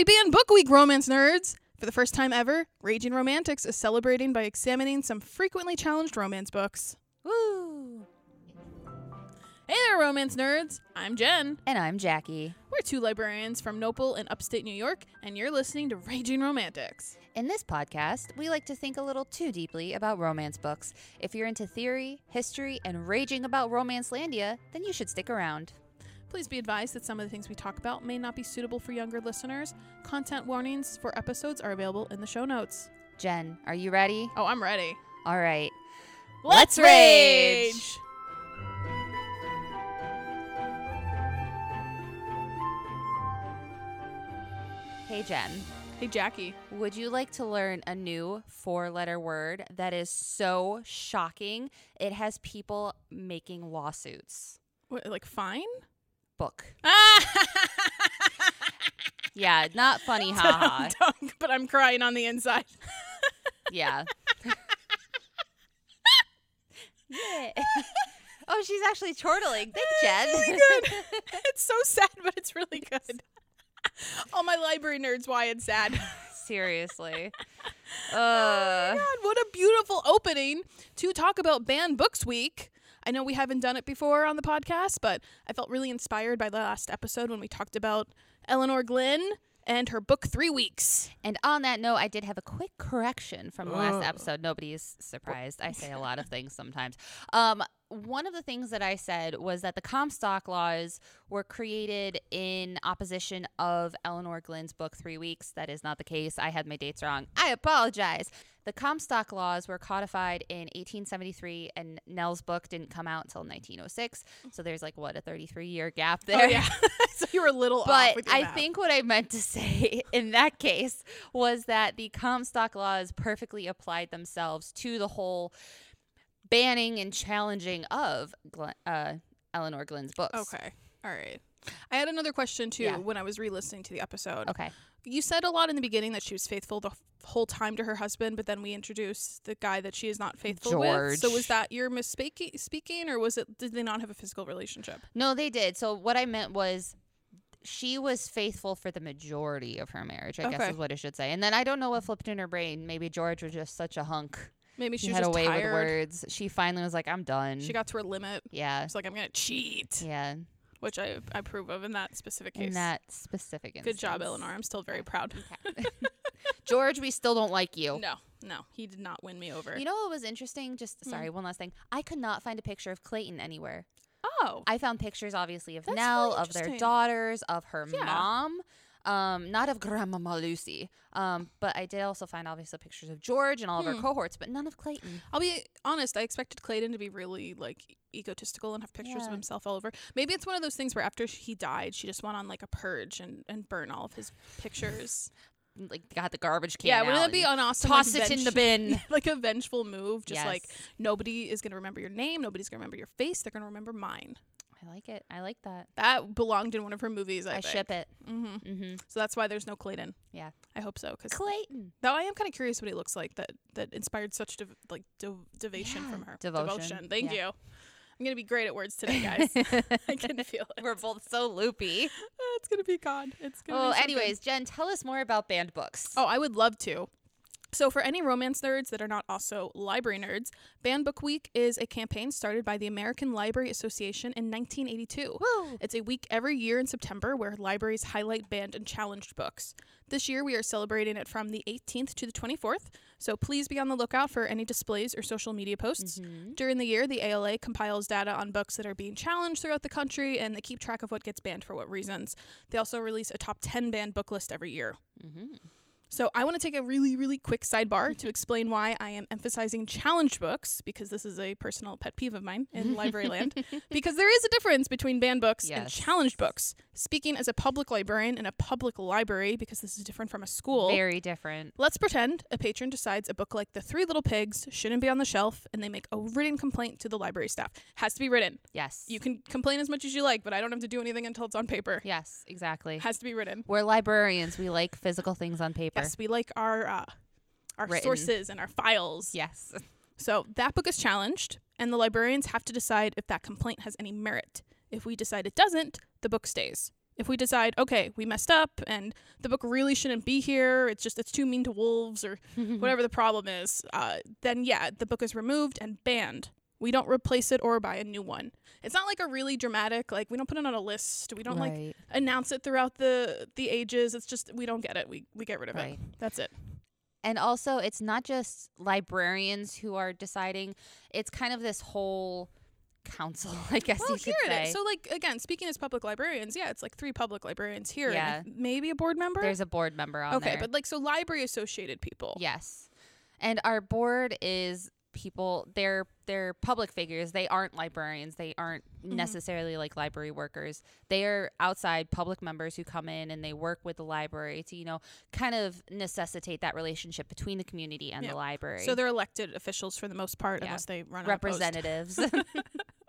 Happy Banned Book Week, romance nerds! For the first time ever, Raging Romantics is celebrating by examining some frequently challenged romance books. Woo! Hey there, romance nerds! I'm Jen. And I'm Jackie. We're two librarians from Noble in upstate New York, and you're listening to Raging Romantics. In this podcast, we like to think a little too deeply about romance books. If you're into theory, history, and raging about Romancelandia, then you should stick around. Please be advised that some of the things we talk about may not be suitable for younger listeners. Content warnings for episodes are available in the show notes. Jen, are you ready? Oh, I'm ready. All right. Let's rage! Hey, Jen. Hey, Jackie. Would you like to learn a new four letter word that is so shocking? It has people making lawsuits. What, like fine? Book. Ah! Yeah, not funny, haha. Dunk, but I'm crying on the inside. Yeah. yeah. oh, she's actually chortling. Thanks, Jen. really good. it's so sad, but it's really good. All my library nerds, why it's sad. Seriously. Oh Uh, God, what a beautiful opening to talk about Banned Books Week. I know we haven't done it before on the podcast, but I felt really inspired by the last episode when we talked about Elinor Glyn and her book Three Weeks. and on that note, I did have a quick correction from the last Ugh. episode. Nobody is surprised. I say a lot of things sometimes. Um, one of the things that I said was that the Comstock laws were created in opposition of Elinor Glyn's book Three Weeks. That is not the case. I had my dates wrong. I apologize. The Comstock laws were codified in 1873, and Nell's book didn't come out until 1906. So there's like what a 33 year gap there. Oh yeah, so you were a little off But I think what I meant to say in that case was that the Comstock laws perfectly applied themselves to the whole banning and challenging of Glenn, uh, Elinor Glyn's books. Okay, all right. I had another question too Yeah. when I was re-listening to the episode. Okay. You said a lot in the beginning that she was faithful the whole time to her husband, but then we introduced the guy that she is not faithful with. So was that your misspeaking, speaking, or was it? Did they not have a physical relationship? No, they did. So what I meant was she was faithful for the majority of her marriage, I guess is what I should say. And then I don't know what flipped in her brain. Maybe George was just such a hunk. Maybe she She had a way with words. She finally was like, I'm done. She got to her limit. yeah. She's like, I'm gonna cheat, Yeah. Which I I approve of in that specific case. In that specific case. Good job. Elinor. I'm still very proud. Okay. George, we still don't like you. No, no, he did not win me over. You know what was interesting? Just Hmm. sorry, one last thing. I could not find a picture of Clayton anywhere. oh, I found pictures, obviously, of That's Nell, really of their daughters, of her Yeah. mom. Um, not of Grandmama Lucy. Um, but I did also find obviously pictures of George and all of Hmm. her cohorts, but none of Clayton. I'll be honest. I expected Clayton to be really like egotistical and have pictures of himself all over. Maybe it's one of those things where after he died, she just went on like a purge and and burn all of his pictures. Like got the garbage can. yeah, wouldn't that be an awesome? toss like, it in the bin? like a vengeful move. Just like nobody is gonna remember your name. Nobody's gonna remember your face. They're gonna remember mine. I like it. I like that. That belonged in one of her movies. I, I, ship it. hmm Mm-hmm. So that's why there's no Clayton. Yeah. I hope so. Because Clayton. though I am kind of curious what he looks like. That that inspired such dev- like dev- devotion Yeah. from her. Devotion. Thank Yeah. you. I'm gonna be great at words today, guys. I can feel it. We're both so loopy. It's gonna be God. It's gonna. Be anyways, Jen, tell us more about banned books. Oh, I would love to. So, for any romance nerds that are not also library nerds, Banned Book Week is a campaign started by the American Library Association in 1982. Woo! It's a week every year in September where libraries highlight banned and challenged books. This year, we are celebrating it from the 18th to the 24th, so please be on the lookout for any displays or social media posts. Mhm. During the year, the ALA compiles data on books that are being challenged throughout the country, and they keep track of what gets banned for what reasons. They also release a top 10 banned book list every year. Mhm. So I want to take a really, really quick sidebar to mm-hmm. explain why I am emphasizing challenged books because this is a personal pet peeve of mine in library land. Because there is a difference between banned books and challenged books. Speaking as a public librarian in a public library, because this is different from a school. Very different. Let's pretend a patron decides a book like The Three Little Pigs shouldn't be on the shelf and they make a written complaint to the library staff. Has to be written. Yes. You can complain as much as you like, but I don't have to do anything until it's on paper. Yes, exactly. Has to be written. We're librarians. We like physical things on paper. Yes, we like our uh, our Written. sources and our files. Yes. So that book is challenged, and the librarians have to decide if that complaint has any merit. If we decide it doesn't, the book stays. if we decide, okay, we messed up and the book really shouldn't be here, it's just it's too mean to wolves or whatever the problem is, uh, then yeah, the book is removed and banned. We don't replace it or buy a new one. It's not like a really dramatic like we don't put it on a list. We don't like announce it throughout the the ages. It's just we don't get it. We we get rid of Right. it. That's it. And also, it's not just librarians who are deciding. It's kind of this whole council, I guess Well, you could here it say. is. So like again, speaking as public librarians, yeah, it's like three public librarians here. Yeah. maybe a board member. There's a board member on okay, there. but like so library associated people. Yes. And our board is people they're they're public figures. They aren't librarians. They aren't Mm-hmm. necessarily like library workers. They are outside public members who come in and they work with the library to, you know, kind of necessitate that relationship between the community and Yeah. the library. So they're elected officials for the most part, Yeah. unless they run representatives.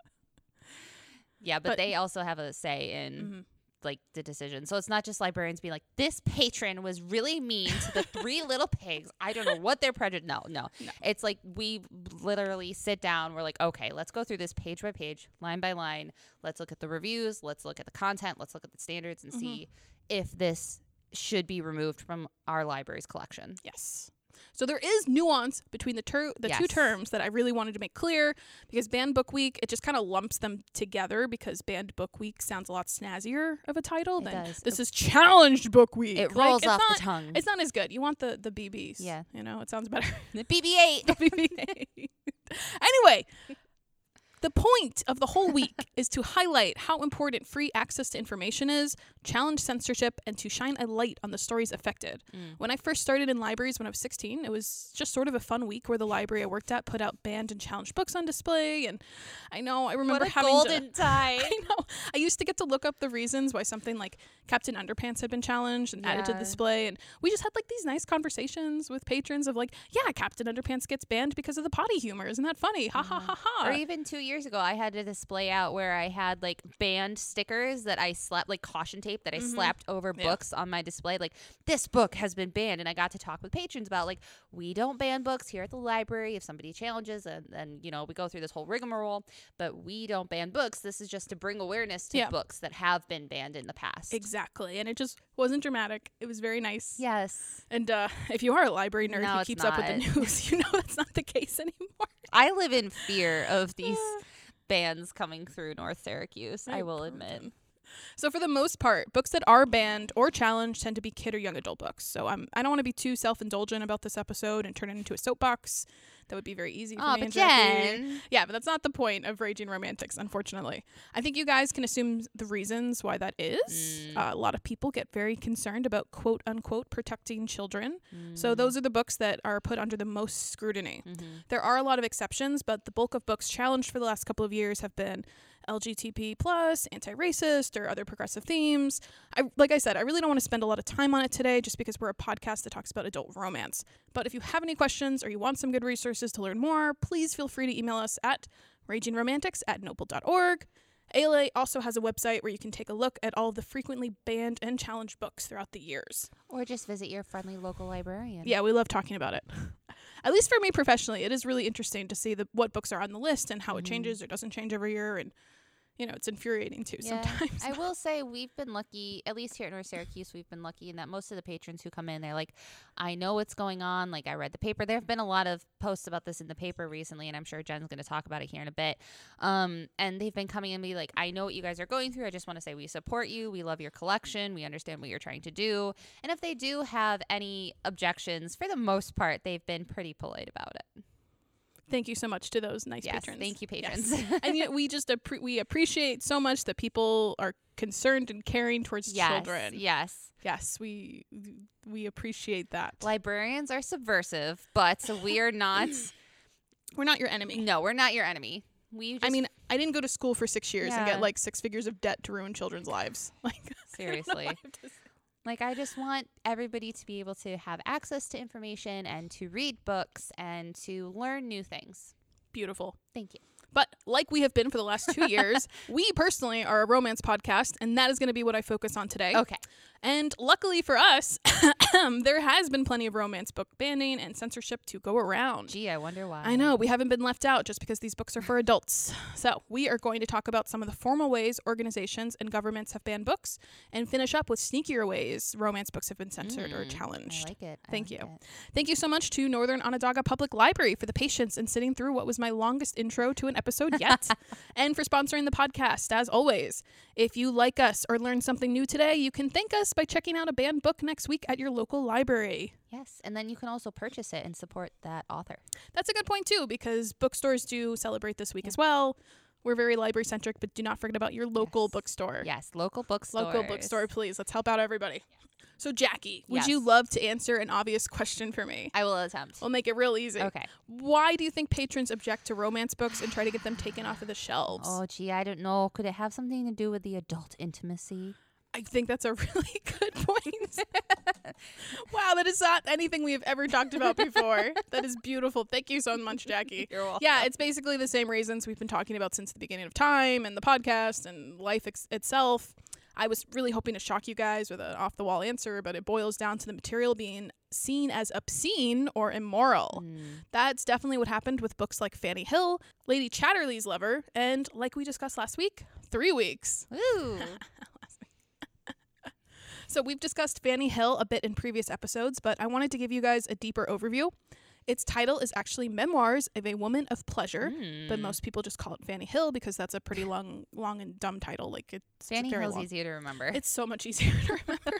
yeah, but, But- they also have a say in Mhm. Like the decision. So it's not just librarians being like, this patron was really mean to the three little pigs. I don't know what their prejudice. No, no, No. It's like we literally sit down. We're like, okay, let's go through this page by page, line by line. Let's look at the reviews. Let's look at the content. Let's look at the standards and Mhm. see if this should be removed from our library's collection. Yes. So there is nuance between the ter- the two terms that I really wanted to make clear because banned book week it just kind of lumps them together because banned book week sounds a lot snazzier of a title It than does. this is challenged book week. It rolls it's off not, the tongue. It's not as good. You want the the BBs. Yeah. You know, it sounds better. The BB-8. the BBA. anyway, the point of the whole week is to highlight how important free access to information is, challenge censorship, and to shine a light on the stories affected. Mm. When I first started in libraries when I was 16, it was just sort of a fun week where the library I worked at put out banned and challenged books on display. And I know I remember having golden to. time. I know. I used to get to look up the reasons why something like Captain Underpants had been challenged and added to the display. And we just had like these nice conversations with patrons of like, yeah, Captain Underpants gets banned because of the potty humor. Isn't that funny? Ha ha ha ha. Or even two years ago, I had a display out where I had like banned stickers that I slapped, like caution tape that I Mhm. slapped over Yeah. books on my display. Like, this book has been banned. And I got to talk with patrons about, like, we don't ban books here at the library. If somebody challenges, and then, you know, we go through this whole rigmarole, but we don't ban books. This is just to bring awareness to Yeah. books that have been banned in the past. Exactly. And it just wasn't dramatic. It was very nice. Yes. And uh, if you are a library nerd No, who keeps up with the news, you know that's not the case anymore. I live in fear of these bans coming through North Syracuse, I Right, will admit. them. So for the most part, books that are banned or challenged tend to be kid or young adult books. So I'm I don't want to be too self-indulgent about this episode and turn it into a soapbox. That would be very easy for Oh, me but Jen. Yeah, but that's not the point of Raging Romantics, unfortunately. I think you guys can assume the reasons why that is. Mm. Uh, a lot of people get very concerned about quote unquote protecting children. Mm. So those are the books that are put under the most scrutiny. Mhm. There are a lot of exceptions, but the bulk of books challenged for the last couple of years have been LGTB plus, anti-racist, or other progressive themes. I like I said, I really don't want to spend a lot of time on it today, just because we're a podcast that talks about adult romance. But if you have any questions or you want some good resources to learn more, please feel free to email us at ragingromantics at noble.org. ALA also has a website where you can take a look at all of the frequently banned and challenged books throughout the years. Or just visit your friendly local librarian. Yeah, we love talking about it. At least for me professionally, it is really interesting to see the what books are on the list and how it Mhm. changes or doesn't change every year, and you know, it's infuriating too Yeah, sometimes. I will say we've been lucky, at least here at North Syracuse, we've been lucky in that most of the patrons who come in, they're like, I know what's going on. Like, I read the paper. There have been a lot of posts about this in the paper recently, and I'm sure Jen's going to talk about it here in a bit. Um, and they've been coming and be like, I know what you guys are going through. I just want to say we support you. We love your collection. We understand what you're trying to do. And if they do have any objections, for the most part, they've been pretty polite about it. Thank you so much to those nice yes, patrons. thank you, Yes. patrons. and yet we just appre- we appreciate so much that people are concerned and caring towards yes, children. yes. Yes, we we appreciate that. Librarians are subversive, but we are not. we're not your enemy. no, we're not your enemy. We just, I mean, I didn't go to school for six years and get like six figures of debt to ruin children's lives. Like I don't know seriously. What I have to say. Like, I just want everybody to be able to have access to information and to read books and to learn new things. Beautiful. Thank you. But like we have been for the last two years, we personally are a romance podcast, and that is going to be what I focus on today. Okay. And luckily for us, there has been plenty of romance book banning and censorship to go around. Gee, I wonder why. I know we haven't been left out just because these books are for adults. So, we are going to talk about some of the formal ways organizations and governments have banned books and finish up with sneakier ways romance books have been censored or Mm, challenged. I like it. I Thank like you. it. Thank you so much to Northern Onondaga Public Library for the patience in sitting through what was my longest intro to an episode yet, and for sponsoring the podcast, as always. If you like us or learned something new today, you can thank us by checking out a banned book next week at your local library. Yes, and then you can also purchase it and support that author. That's a good point, too, because bookstores do celebrate this week as well. We're very library centric, but do not forget about your local Yes. bookstore. Yes, local bookstore. Local bookstore, please. Let's help out everybody. So, Jackie, would you love to answer an obvious question for me? I will attempt. We'll make it real easy. Okay. Why do you think patrons object to romance books and try to get them taken off of the shelves? Oh, gee, I don't know. Could it have something to do with the adult intimacy? I think that's a really good point. wow, that is not anything we have ever talked about before. that is beautiful. Thank you so much, Jackie. You're welcome. Yeah, it's basically the same reasons we've been talking about since the beginning of time and the podcast and life ex- itself. I was really hoping to shock you guys with an off the wall answer, but it boils down to the material being seen as obscene or immoral. Mm. That's definitely what happened with books like Fanny Hill, Lady Chatterley's Lover, and like we discussed last week, Three Weeks. Ooh. So we've discussed Fanny Hill a bit in previous episodes, but I wanted to give you guys a deeper overview. Its title is actually Memoirs of a Woman of Pleasure, but Mm. most people just call it Fanny Hill because that's a pretty long, long and dumb title. Like it's Fanny very Hill's long. easier to remember. It's so much easier to remember.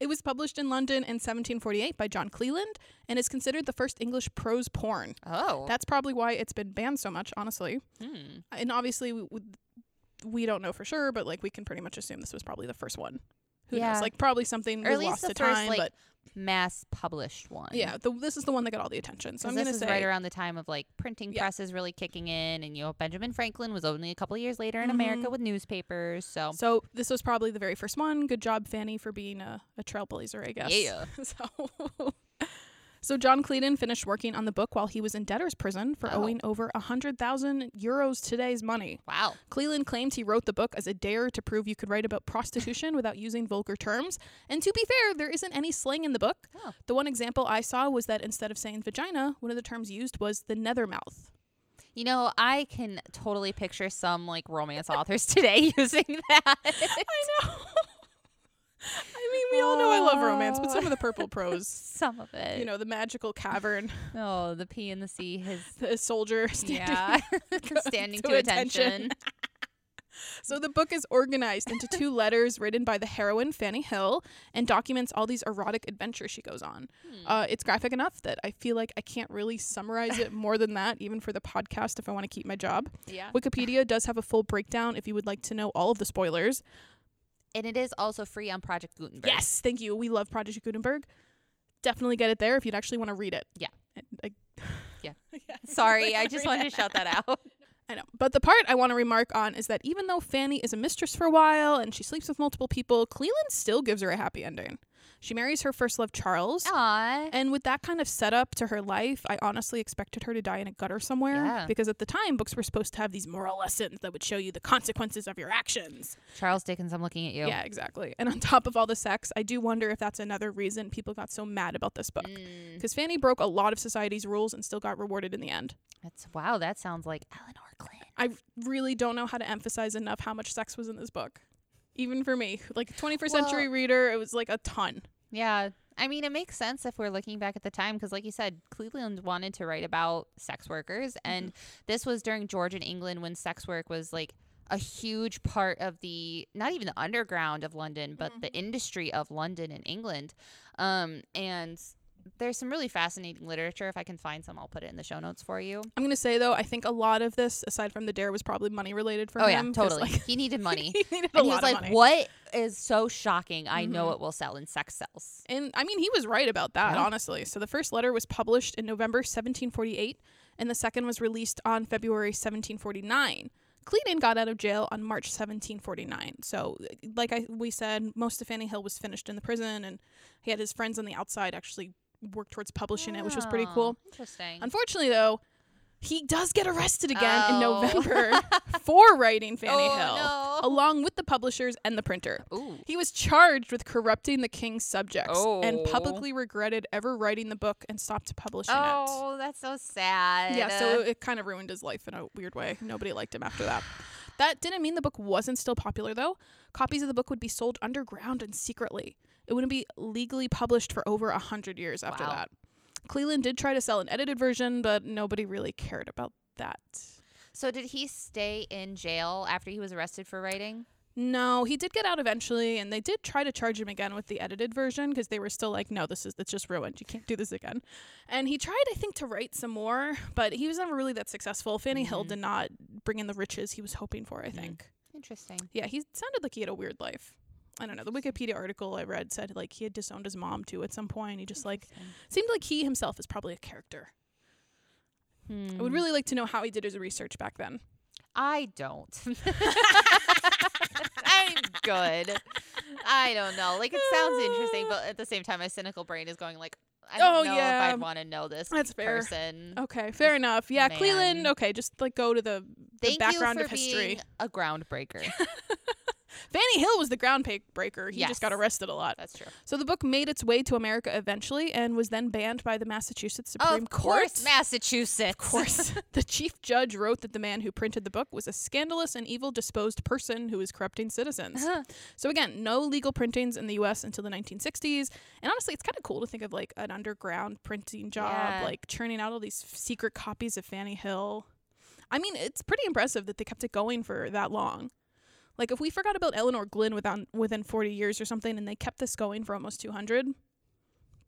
it was published in London in 1748 by John Cleland and is considered the first English prose porn. oh. That's probably why it's been banned so much, honestly. Hmm. And obviously, we, we don't know for sure, but like we can pretty much assume this was probably the first one. Who Yeah. knows? Like probably something Or at least lost the to first, time, like, but Mass published one. yeah, the, this is the one that got all the attention. So I'm this gonna is say right around the time of like printing Yeah. presses really kicking in, and you know Benjamin Franklin was only a couple of years later in America Mhm. with newspapers. So So this was probably the very first one. Good job, Fanny, for being a, a trailblazer, I guess. Yeah. so, so John Cleland finished working on the book while he was in debtor's prison for Oh. owing over a hundred thousand euros today's money. wow, Cleland claimed he wrote the book as a dare to prove you could write about prostitution without using vulgar terms. And to be fair, there isn't any slang in the book. Oh. The one example I saw was that instead of saying vagina, one of the terms used was the nethermouth. you know I can totally picture some like romance authors today using that. I know. I mean, we all know I love romance, but some of the purple prose, some of it. you know, the magical cavern, oh, the P and the C, his the soldier standing. yeah, standing to to, attention. attention. So the book is organized into two letters written by the heroine Fanny Hill and documents all these erotic adventures she goes on. Hmm. Uh, it's graphic enough that I feel like I can't really summarize it more than that, even for the podcast if I want to keep my job. yeah, Wikipedia does have a full breakdown if you would like to know all of the spoilers. And it is also free on Project Gutenberg. Yes, thank you. We love Project Gutenberg. Definitely get it there if you'd actually want to read it. Yeah. And I- Yeah. yeah. Sorry, I just wanted to shout that out. I know. But the part I want to remark on is that even though Fanny is a mistress for a while and she sleeps with multiple people, Cleland still gives her a happy ending. She marries her first love, Charles. Aw. And with that kind of setup to her life, I honestly expected her to die in a gutter somewhere. Yeah. Because at the time, books were supposed to have these moral lessons that would show you the consequences of your actions. Charles Dickens, I'm looking at you. Yeah, exactly. And on top of all the sex, I do wonder if that's another reason people got so mad about this book. Mm, Because Fanny broke a lot of society's rules and still got rewarded in the end. that's wow. That sounds like Elinor Glyn. I really don't know how to emphasize enough how much sex was in this book. Even for me, like a 21st Well- century reader, it was like a ton. Yeah. I mean, it makes sense if we're looking back at the time because, like you said, Cleland wanted to write about sex workers. And this was during Georgian England when sex work was like a huge part of the, not even the underground of London, but the industry of London and England. Um, and there's some really fascinating literature. If I can find some, I'll put it in the show notes for you. I'm gonna say though, I think a lot of this, aside from the dare, was probably money related for oh, him. yeah, 'cause, totally. like, he needed money. he needed a and he lot was like, money. what is so shocking? I know Mhm. it will sell, and sex sells. And I mean, he was right about that, Yeah. honestly. So the first letter was published in November 1748, and the second was released on February 1749. Cleland got out of jail on March 1749. So, like I we said, most of Fanny Hill was finished in the prison, and he had his friends on the outside actually work towards publishing it, which was pretty Oh, cool. Interesting. Unfortunately, though, He does get arrested again in Oh. November for writing Fanny Oh, Hill, no. along with the publishers and the printer. Ooh. He was charged with corrupting the king's subjects and Oh. publicly regretted ever writing the book and stopped publishing it. Oh, that's so sad. Yeah, so it kind of ruined his life in a weird way. Nobody liked him after that. That didn't mean the book wasn't still popular, though. Copies of the book would be sold underground and secretly. It wouldn't be legally published for over a hundred years after Wow. that. Cleland did try to sell an edited version, but nobody really cared about that. So did he stay in jail after he was arrested for writing? No, he did get out eventually, and they did try to charge him again with the edited version because they were still like, "No, this is that's just ruined. You can't do this again." And he tried, I think, to write some more, but he was never really that successful. Fanny Hill Mhm. did not bring in the riches he was hoping for. I Mhm. think. Interesting. Yeah, he sounded like he had a weird life. I don't know. The Wikipedia article I read said like he had disowned his mom too at some point. He just like seemed like he himself is probably a character. I Hmm. would really like to know how he did his research back then. I don't. I'm good. I don't know. Like it sounds interesting, but at the same time, my cynical brain is going like, I don't Oh, know yeah. if I'd want to know this That's fair. person. Okay, fair enough. Yeah, Cleland. man. Okay, just like go to the, the Thank background of history. a groundbreaker. Fanny Hill was the groundbreaker. He just got arrested a lot. That's true. So the book made its way to America eventually and was then banned by the Massachusetts Supreme of Court. course, Massachusetts. Of course. the chief judge wrote that the man who printed the book was a scandalous and evil disposed person who was corrupting citizens. Uh-huh. So again, no legal printings in the US until the 1960s. And honestly, it's kind of cool to think of like an underground printing job, Yeah. like churning out all these f- secret copies of Fanny Hill. I mean, it's pretty impressive that they kept it going for that long. Like if we forgot about Elinor Glyn within within 40 years or something and they kept this going for almost 200,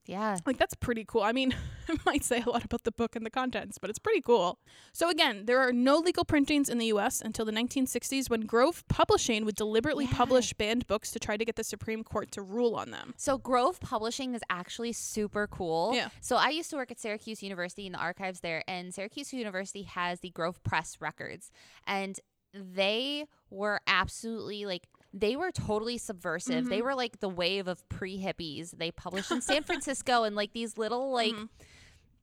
yeah. like that's pretty cool. I mean, it might say a lot about the book and the contents, but it's pretty cool. So again, there are no legal printings in the US until the 1960s when Grove Publishing would deliberately Yeah. publish banned books to try to get the Supreme Court to rule on them. So Grove Publishing is actually super cool. Yeah. So I used to work at Syracuse University in the archives there, and Syracuse University has the Grove Press records, and they were absolutely like they were totally subversive. They Mhm. were like the wave of pre hippies. They published in San Francisco and like these little like Mhm.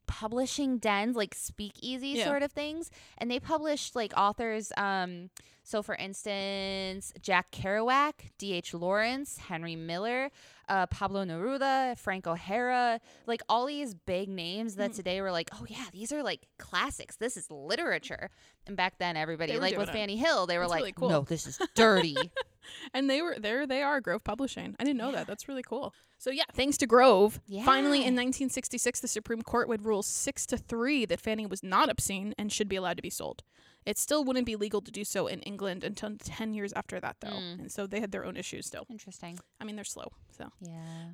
publishing dens, like speakeasy Yeah. sort of things. And they published like authors. Um, so for instance, Jack Kerouac, D.H. Lawrence, Henry Miller, uh, Pablo Neruda, Frank O'Hara, like all these big names that Mhm. today were like, oh yeah, these are like classics. This is literature. And back then, everybody like with it. Fanny Hill, they were That's like, really cool. no, this is dirty. And they were there they are Grove Publishing. I didn't know Yeah. that. That's really cool. So yeah, thanks to Grove, finally in 1966 the Supreme Court would rule 6 to 3 that Fanny was not obscene and should be allowed to be sold. It still wouldn't be legal to do so in England until 10 years after that though. Mm. And so they had their own issues still. Interesting. I mean, they're slow. So Yeah.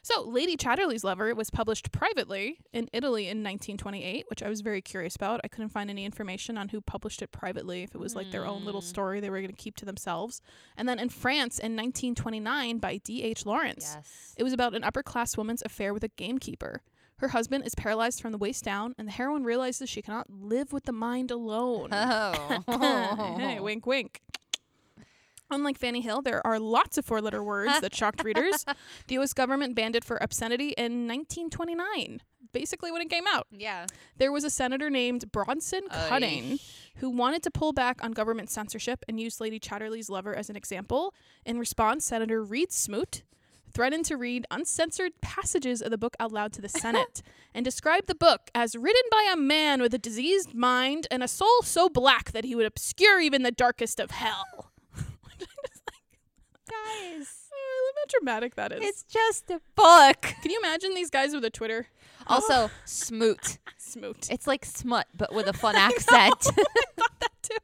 So, Lady Chatterley's Lover was published privately in Italy in 1928, which I was very curious about. I couldn't find any information on who published it privately, if it was like their own little Hmm. story they were going to keep to themselves. And then in France in 1929 by D.H. Lawrence. Yes. It was about an upper class woman's affair with a gamekeeper. Her husband is paralyzed from the waist down, and the heroine realizes she cannot live with the mind alone. Oh. hey, wink, wink. Unlike Fanny Hill, there are lots of four letter words that shocked readers. The US government banned it for obscenity in 1929, basically when it came out. Yeah. There was a senator named Bronson Cutting who wanted to pull back on government censorship and used Lady Chatterley's Lover as an example. In response, Senator Reed Smoot threatened to read uncensored passages of the book out loud to the Senate and described the book as written by a man with a diseased mind and a soul so black that he would obscure even the darkest of hell. Guys, I love how dramatic that is. it's just a book. Can you imagine these guys with a Twitter? Also, smoot. Smoot. It's like smut, but with a fun accent. I thought that too.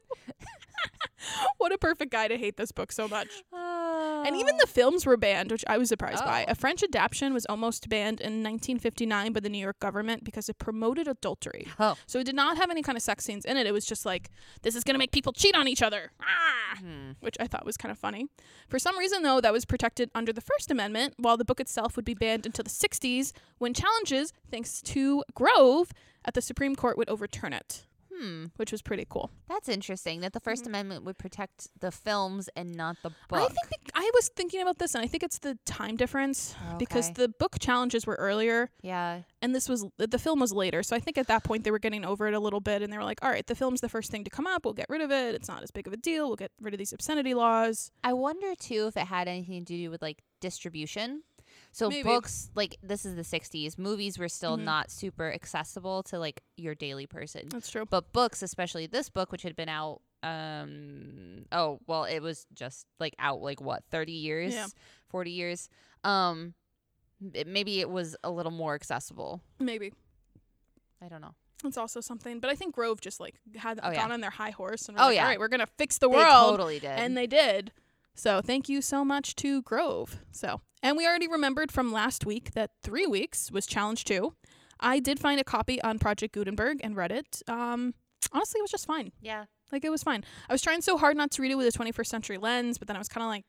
what a perfect guy to hate this book so much. And even the films were banned, which I was surprised by. Oh. A French adaptation was almost banned in 1959 by the New York government because it promoted adultery. Oh. So it did not have any kind of sex scenes in it. It was just like, this is going to make people cheat on each other. Ah! Hmm. Which I thought was kind of funny. For some reason, though, that was protected under the First Amendment, while the book itself would be banned until the 60s when challenges, thanks to Grove, at the Supreme Court would overturn it. Hmm. which was pretty cool. That's interesting that the 1st Mhm. Amendment would protect the films and not the book. I think bec- I was thinking about this, and I think it's the time difference because the book challenges were earlier, yeah. and this was the film was later. So I think at that point they were getting over it a little bit, and they were like, "All right, the film's the first thing to come up. We'll get rid of it. It's not as big of a deal. We'll get rid of these obscenity laws." I wonder too if it had anything to do with like distribution. So Maybe. books, like this is the '60s, movies were still Mhm. not super accessible to like your daily person. That's true. But books, especially this book, which had been out, um, oh well, it was just like out like what, thirty years, Yeah. forty years. Um, it, maybe it was a little more accessible. Maybe I don't know. It's also something. But I think Grove just like had Oh, yeah. gone on their high horse and Oh, like, yeah. "All right, we're gonna fix the They world." totally did. and they did. So thank you so much to Grove. So, and we already remembered from last week that three weeks was challenge two. I did find a copy on Project Gutenberg and read it. Um, honestly, it was just fine. yeah, Like it was fine. I was trying so hard not to read it with a 21st century lens, but then I was kind of like,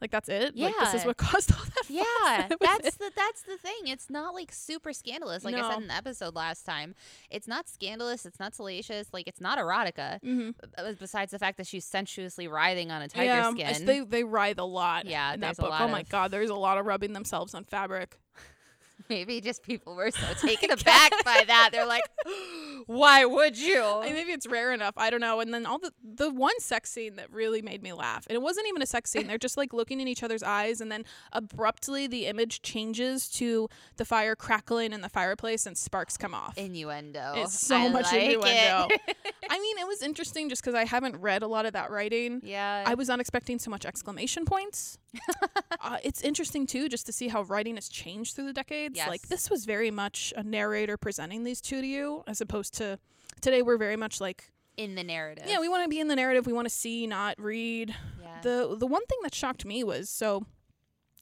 like that's it. Like this is what caused all that. yeah. That that's it. the that's the thing. It's not like super scandalous. Like I said in the episode last time, it's not scandalous. It's not salacious. Like it's not erotica. Mhm. uh, Besides the fact that she's sensuously writhing on a tiger Yeah, skin. they they writhe a lot. Yeah, in that book. lot oh my god, there's a lot of rubbing themselves on fabric. Maybe just people were so taken aback by that. They're like, why would you? I mean, maybe it's rare enough. I don't know. And then all the the one sex scene that really made me laugh, and it wasn't even a sex scene. They're just like looking in each other's eyes, and then abruptly the image changes to the fire crackling in the fireplace, and sparks come off. innuendo. It's so I much like innuendo. I mean, it was interesting just because I haven't read a lot of that writing. yeah. I was not expecting so much exclamation points. uh, it's interesting too, just to see how writing has changed through the decades. Like this was very much a narrator presenting these two to you, as opposed to today. We're very much like in the narrative. yeah, we want to be in the narrative. We want to see, not read. yeah. The the one thing that shocked me was so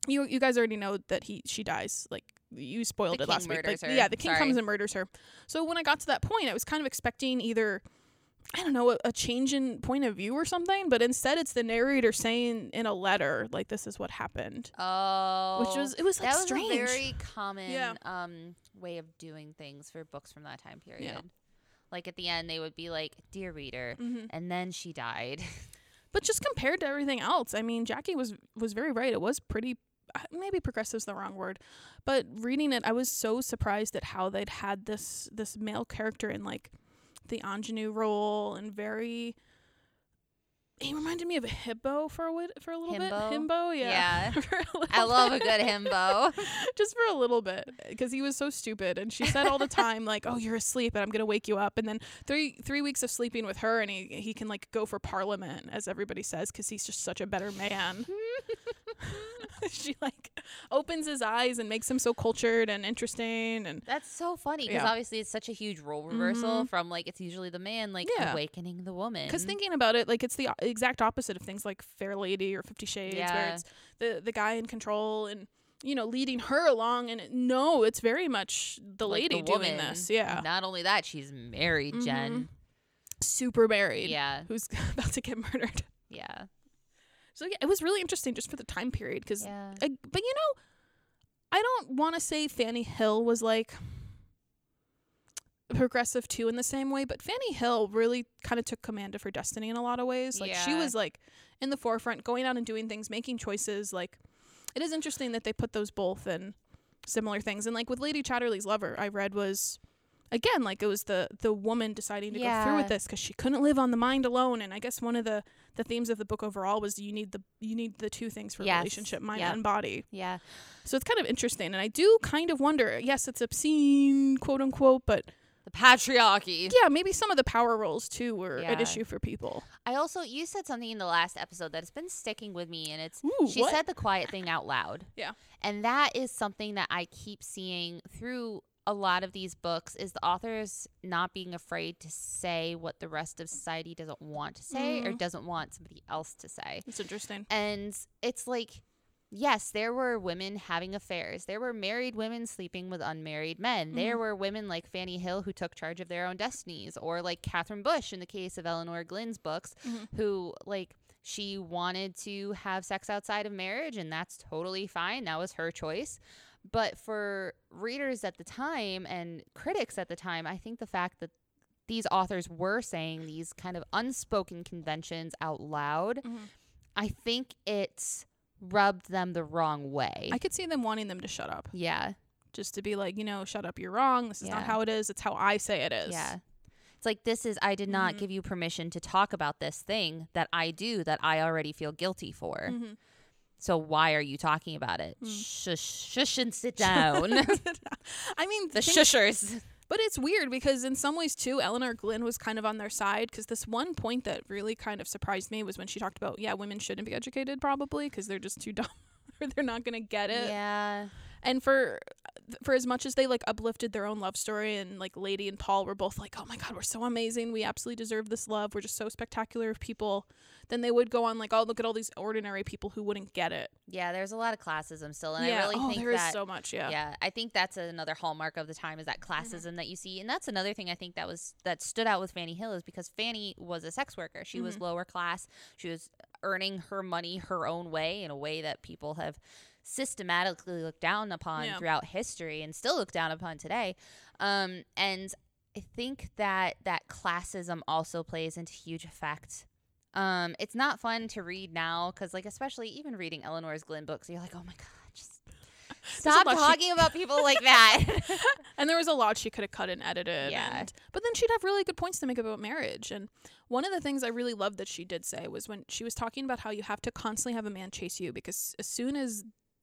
you you guys already know that he she dies. Like you spoiled The it last week. Like. Yeah, the king Sorry. comes and murders her. So when I got to that point, I was kind of expecting either I don't know a, a change in point of view or something, but instead it's the narrator saying in a letter like this is what happened, oh. which was it was like that was strange. a very common Yeah. um way of doing things for books from that time period. Yeah. Like at the end, they would be like, "Dear reader," hmm and then she died. But just compared to everything else, I mean, Jackie was was very right. It was pretty. uh, Maybe progressive's the wrong word, but reading it, I was so surprised at how they'd had this this male character in like the ingenue role and very. He reminded me of a hippo for a wit- for a little Himbo? bit. Himbo, yeah. Yeah. I love a good himbo. just for a little bit because he was so stupid and she said all the time like oh you're asleep and i'm gonna wake you up and then three three weeks of sleeping with her and he he can like go for parliament as everybody says because he's just such a better man hmm. she like opens his eyes and makes him so cultured and interesting and That's so funny because Yeah. obviously it's such a huge role reversal Mhm. from like it's usually the man like Yeah. awakening the woman. because thinking about it like it's the exact opposite of things like fair lady or 50 shades where it's the the guy in control and you know leading her along and it, no it's very much the Like, lady doing this yeah Not only that, she's married, Jen. super married Yeah. who's about to get murdered. Yeah. So yeah, it was really interesting just for the time period because, Yeah. but you know, I don't want to say Fanny Hill was like progressive too in the same way, but Fanny Hill really kind of took command of her destiny in a lot of ways. Like she was like in the forefront, going out and doing things, making choices. Like it is interesting that they put those both in similar things. And like with Lady Chatterley's lover, I read was again like it was the the woman deciding to go through with this because she couldn't live on the mind alone. And I guess one of the the themes of the book overall was you need the you need the two things for a Yes. relationship, mind Yep. and body. Yeah. So it's kind of interesting, and I do kind of wonder. Yes, it's obscene, quote unquote, but The patriarchy. yeah, maybe some of the power roles too were an issue for people. I also you said something in the last episode that has been sticking with me and it's Ooh, she what? said the quiet thing out loud. Yeah. And that is something that I keep seeing through a lot of these books is the authors not being afraid to say what the rest of society doesn't want to say or Mhm. doesn't want somebody else to say. It's interesting. And it's like yes, there were women having affairs. There were married women sleeping with unmarried men. There Mhm. were women like Fanny Hill who took charge of their own destinies, or like Katherine Bush in the case of Elinor Glyn's books, Mhm. who like she wanted to have sex outside of marriage, and that's totally fine. That was her choice. But for readers at the time and critics at the time, I think the fact that these authors were saying these kind of unspoken conventions out loud, Mhm. I think it's rubbed them the wrong way. I could see them wanting them to shut up, yeah. just to be like, you know, shut up, you're wrong. This is not how it is. It's how I say it is. Yeah. It's like this is I did not Mhm. give you permission to talk about this thing that I do that I already feel guilty for. Mhm. So why are you talking about it? Mm. Shush, shush and sit down. I mean, the think- shushers. But it's weird because in some ways too, Elinor Glyn was kind of on their side because this one point that really kind of surprised me was when she talked about yeah, women shouldn't be educated probably because they're just too dumb or they're not gonna get it. Yeah. And for for as much as they like uplifted their own love story and like Lady and Paul were both like, oh my god, we're so amazing, we absolutely deserve this love, we're just so spectacular of people. Then they would go on like, oh look at all these ordinary people who wouldn't get it. Yeah, there's a lot of classism still. And yeah, I really oh, think there is that so much. Yeah. yeah. I think that's another hallmark of the time is that classism that you see. And that's another thing I think that was that stood out with Fanny Hill is because Fanny was a sex worker. She was Mhm. lower class. She was earning her money her own way in a way that people have systematically looked down upon Yeah. throughout history and still look down upon today. Um, and I think that that classism also plays into huge effect. Um, it's not fun to read now because, like, especially even reading Elinor's Glyn books, you're like, oh my god, just stop lot she- talking about people like that. And there was a lot she could have cut and edited. Yeah. and- but then she'd have really good points to make about marriage. And one of the things I really loved that she did say was when she was talking about how you have to constantly have a man chase you because as soon as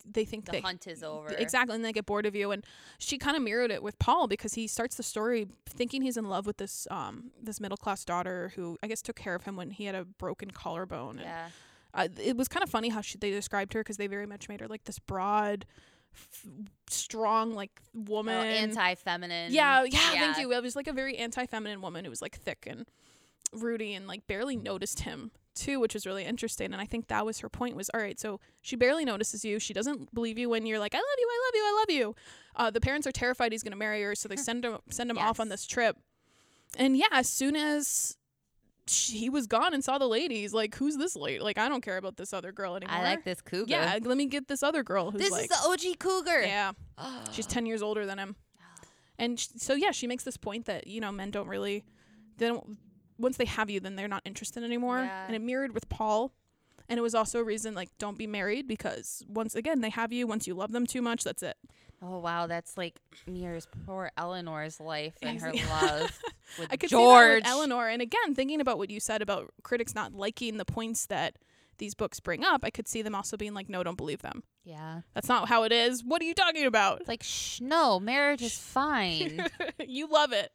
they think the they hunt is over. exactly and they get bored of you and she kind of mirrored it with Paul because he starts the story thinking he's in love with this um this middle class daughter who I guess took care of him when he had a broken collarbone and Yeah. uh, it was kind of funny how she, they described her because they very much made her like this broad f- strong like woman Oh, anti-feminine. yeah, yeah, thank you. It was like a very anti-feminine woman who was like thick and Rudy and like barely noticed him too, which was really interesting. And I think that was her point was all right, so she barely notices you. She doesn't believe you when you're like, I love you, I love you, I love you. Uh, the parents are terrified he's gonna marry her, so they send him send him off on this trip. And yeah, as soon as she, he was gone and saw the ladies, like, who's this lady? Like, I don't care about this other girl anymore. I like this cougar. Yeah, let me get this other girl who's This like, is the OG cougar. yeah, she's 10 years older than him and sh- so yeah she makes this point that you know men don't really they don't once they have you then they're not interested anymore. Yeah. and it mirrored with paul. And it was also a reason like don't be married because once again they have you once you love them too much that's it. Oh wow, that's like mirrors poor Elinor's life and her love with i could see that with elinor. And again thinking about what you said about critics not liking the points that these books bring up i could see them also being like no don't believe them. Yeah. that's not how it is. What are you talking about? It's like shh, no, marriage is fine. you love it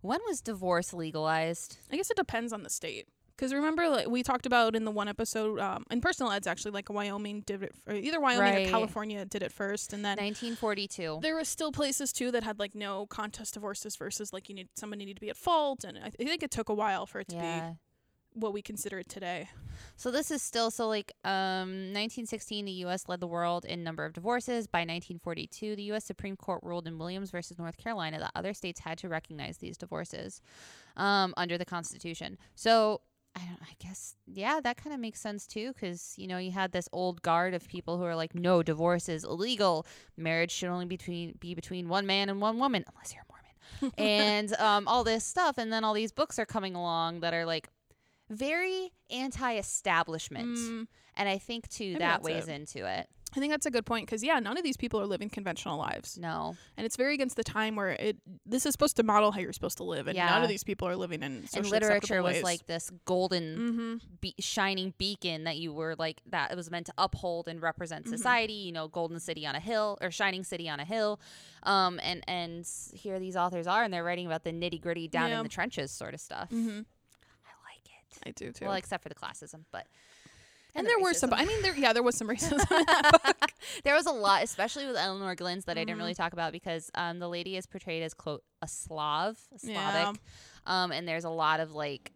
when was divorce legalized? I guess it depends on the state. Because remember, like we talked about in the one episode, um, in personal ads, actually, like Wyoming did it, or either Wyoming Right. or California did it first, and then 1942. there was still places too that had like no contest divorces versus like you need somebody need to be at fault, and I, I think it took a while for it to Yeah. be what we consider it today. So this is still so like um 1916 the US led the world in number of divorces. By 1942 the US Supreme Court ruled in Williams versus North Carolina that other states had to recognize these divorces um under the constitution. So I, don't, I guess yeah, that kind of makes sense too cuz you know you had this old guard of people who are like no divorce is illegal. Marriage should only between be between one man and one woman unless you're Mormon. and um all this stuff and then all these books are coming along that are like very anti-establishment Mm, and i think too Maybe that weighs it. into it I think that's a good point because yeah, none of these people are living conventional lives, no and it's very against the time where it this is supposed to model how you're supposed to live, and none Yeah. of these people are living in and literature was ways. like this golden mm-hmm. be- shining beacon that you were like that it was meant to uphold and represent Mhm. society you know golden city on a hill or shining city on a hill um and and here these authors are and they're writing about the nitty gritty down Yeah. in the trenches sort of stuff Mm-hmm. I like it I do too. well except for the classism but and the there were some. I mean, there yeah, there was some racism. in that book. there was a lot, especially with Elinor Glyns, that I didn't really talk about because um, the lady is portrayed as quote a Slav, a Yeah. Slavic, um, and there's a lot of like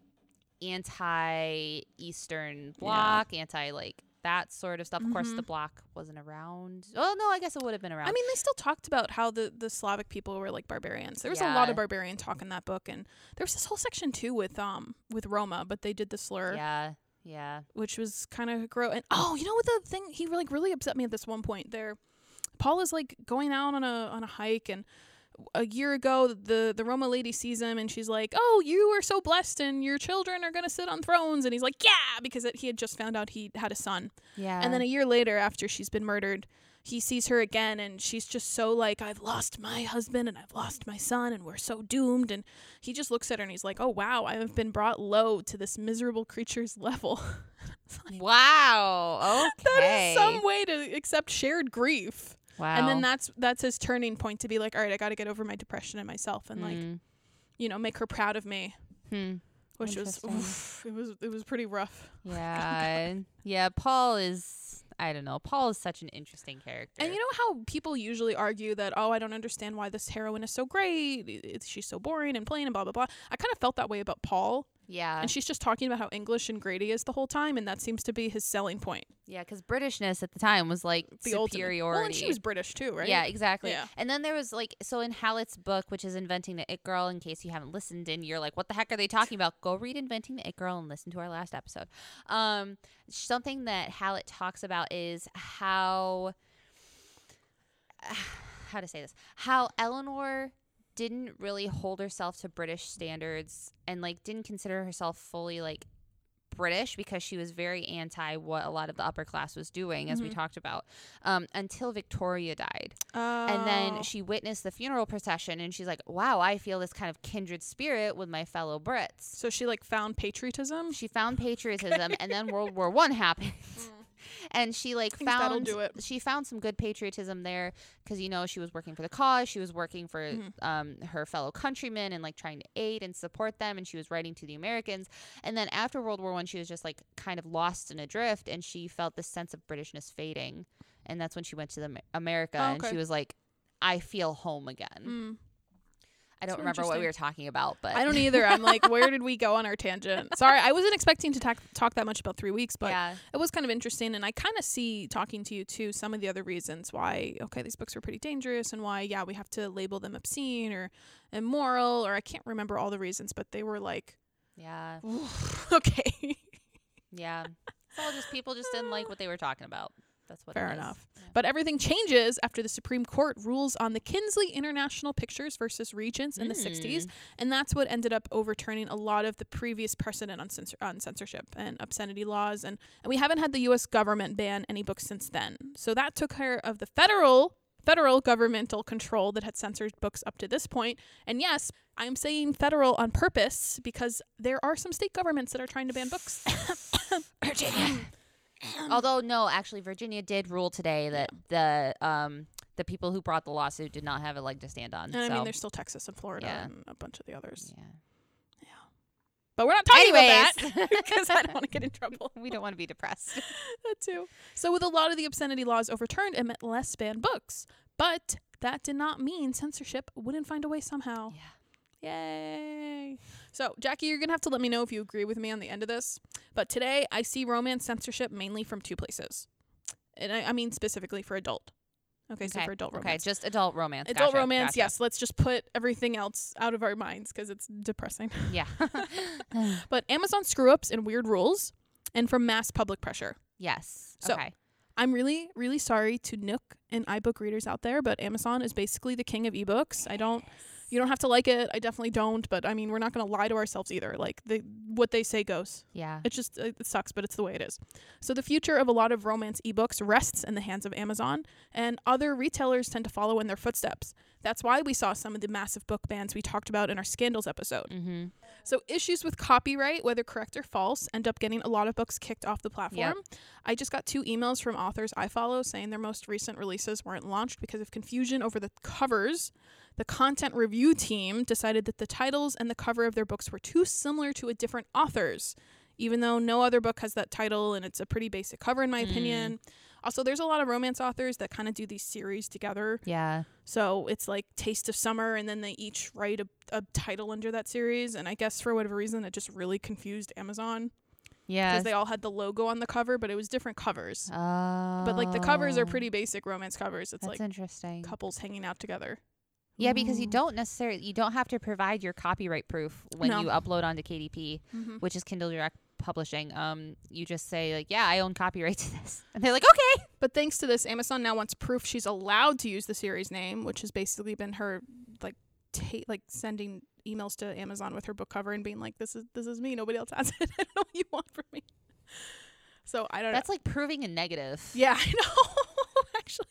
anti-Eastern bloc, anti like that sort of stuff. Of course, the bloc wasn't around. Oh no, I guess it would have been around. I mean, they still talked about how the, the Slavic people were like barbarians. There was a lot of barbarian talk in that book, and there was this whole section too with um with Roma, but they did the slur, yeah, yeah, which was kind of gross. And oh, you know what the thing? He like really upset me at this one point. There, Paul is like going out on a on a hike and. A year ago the the Roma lady sees him and she's like, "Oh, you are so blessed and your children are going to sit on thrones." And he's like, "Yeah," because it, he had just found out he had a son. Yeah. And then a year later after she's been murdered, he sees her again and she's just so like, "I've lost my husband and I've lost my son and we're so doomed." And he just looks at her and he's like, "Oh, wow, I have been brought low to this miserable creature's level." wow. Okay. that is some way to accept shared grief. Wow. And then that's that's his turning point to be like, all right, I got to get over my depression and myself, and like, Mm. you know, make her proud of me, Hmm. which was oof, it was it was pretty rough. Yeah. yeah. Paul is. I don't know. Paul is such an interesting character. And you know how people usually argue that, oh, I don't understand why this heroine is so great. she's so boring and plain and blah blah blah. I kind of felt that way about Paul, yeah. and she's just talking about how English and he is the whole time, and that seems to be his selling point. yeah. Because Britishness at the time was like The ultimate. superiority. Well, and she was British too, right? Yeah, exactly. Yeah. And then there was like so in Hallett's book, which is Inventing the It Girl, in case you haven't listened and you're like, what the heck are they talking about? Go read Inventing the It Girl and listen to our last episode. Um, something that Hallett talks about is how how to say this how Elinor didn't really hold herself to British standards and like didn't consider herself fully like British because she was very anti what a lot of the upper class was doing, as we Mhm. talked about, um, until Victoria died. Oh. And then she witnessed the funeral procession and she's like, wow, I feel this kind of kindred spirit with my fellow Brits. so she like found patriotism. She found patriotism and then World War One happened. And she like found she found some good patriotism there because you know she was working for the cause she was working for Mhm. um, her fellow countrymen and like trying to aid and support them and she was writing to the americans. And then after world war one she was just like kind of lost and adrift and she felt this sense of britishness fading. And that's when she went to the america Oh, and she was like i feel home again. Mm. I don't So remember what we were talking about but I don't either. I'm like, where did we go on our tangent? Sorry, I wasn't expecting to talk talk that much about three weeks, but yeah it was kind of interesting. And I kind of see talking to you too some of the other reasons why, okay, these books were pretty dangerous and why, yeah, we have to label them obscene or immoral, or I can't remember all the reasons, but they were like, yeah okay, yeah it's all just people just didn't like what they were talking about that's what fair enough. Yeah. But everything changes after the Supreme Court rules on the Kingsley International Pictures versus Regents in the 60s. Mm. And that's what ended up overturning a lot of the previous precedent on, censor- on censorship and obscenity laws. And, and we haven't had the U.S. government ban any books since then. So that took care of the federal federal governmental control that had censored books up to this point. And yes, I'm saying federal on purpose because there are some state governments that are trying to ban books. Although no, actually, Virginia did rule today that the um the people who brought the lawsuit did not have a leg to stand on. And I so, mean, there's still Texas and Florida Yeah. and a bunch of the others. yeah. But we're not talking about that Anyways. because I don't want to get in trouble. we don't want to be depressed. that too. So, with a lot of the obscenity laws overturned, it meant less banned books. But that did not mean censorship wouldn't find a way somehow. Yeah. Yay. So, Jackie, you're going to have to let me know if you agree with me on the end of this. But today, I see romance censorship mainly from two places. And I, I mean specifically for adult. Okay, so for adult romance. okay, just adult romance. Adult Gotcha, romance, gotcha. yes. Let's just put everything else out of our minds because it's depressing. Yeah. But Amazon screw ups and weird rules, and from mass public pressure. yes. So- okay. I'm really, really sorry to Nook and iBook readers out there, but Amazon is basically the king of ebooks. I don't, you don't have to like it. I definitely don't, but I mean, we're not going to lie to ourselves either. Like the what they say goes. Yeah. It just it sucks, but it's the way it is. So the future of a lot of romance ebooks rests in the hands of Amazon, and other retailers tend to follow in their footsteps. That's why we saw some of the massive book bans we talked about in our scandals episode. Mm-hmm. So issues with copyright, whether correct or false, end up getting a lot of books kicked off the platform. I just got two emails from authors I follow saying their most recent releases weren't launched because of confusion over the covers. The content review team decided that the titles and the cover of their books were too similar to a different author's, even though no other book has that title and it's a pretty basic cover in my Mm. opinion. Also, there's a lot of romance authors that kind of do these series together. Yeah. So it's like Taste of Summer, and then they each write a, a title under that series. And I guess for whatever reason, it just really confused Amazon Yeah. because they all had the logo on the cover, but it was different covers. Oh. But like the covers are pretty basic romance covers. It's That's like interesting. couples hanging out together. Yeah, because you don't necessarily you don't have to provide your copyright proof when No. you upload onto KDP, Mm-hmm. which is Kindle Direct publishing. Um, you just say like, "Yeah, I own copyright to this," and they're like, "Okay." But thanks to this, Amazon now wants proof she's allowed to use the series name, which has basically been her like ta- like sending emails to Amazon with her book cover and being like, "This is this is me. Nobody else has it. I don't know what you want from me." So I don't That's like proving a negative. Yeah, I know. Actually,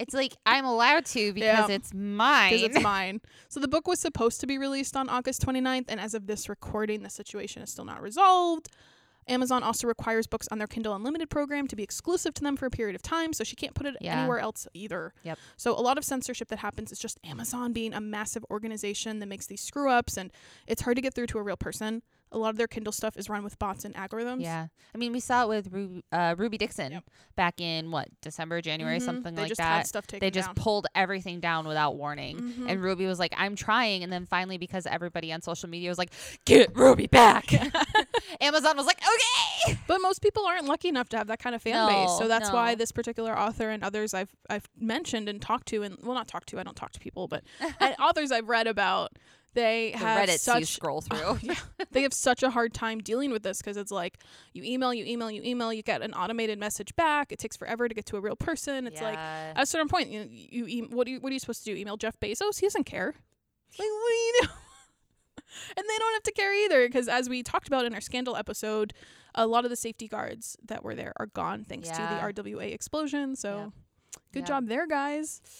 It's like I'm allowed to because Yeah. it's mine. because it's mine. So the book was supposed to be released on August 29th, and as of this recording, the situation is still not resolved. Amazon also requires books on their Kindle Unlimited program to be exclusive to them for a period of time, so she can't put it Yeah. anywhere else either. Yep. So a lot of censorship that happens is just Amazon being a massive organization that makes these screw ups, and it's hard to get through to a real person. A lot of their Kindle stuff is run with bots and algorithms. Yeah, I mean, we saw it with Ruby, uh, Ruby Dixon Yep. back in what December, January, Mhm. something they like just that. Had stuff taken They just down. pulled everything down without warning. Mhm. And Ruby was like, I'm trying. And then finally, because everybody on social media was like, get Ruby back, Amazon was like, okay. But most people aren't lucky enough to have that kind of fan base. So No, that's why this particular author and others I've I've mentioned and talked to and well not talked to, I don't talk to people, but authors I've read about, they The have Reddits you such scroll through. yeah, they have such a hard time dealing with this because it's like you email, you email, you email, you get an automated message back. It takes forever to get to a real person. It's like at a certain point, you, you e- what do you what are you supposed to do? Email Jeff Bezos? He doesn't care. Like what do you do? and they don't have to care either because as we talked about in our scandal episode, a lot of the safety guards that were there are gone thanks Yeah. to the RWA explosion. So Yep. good job there, guys.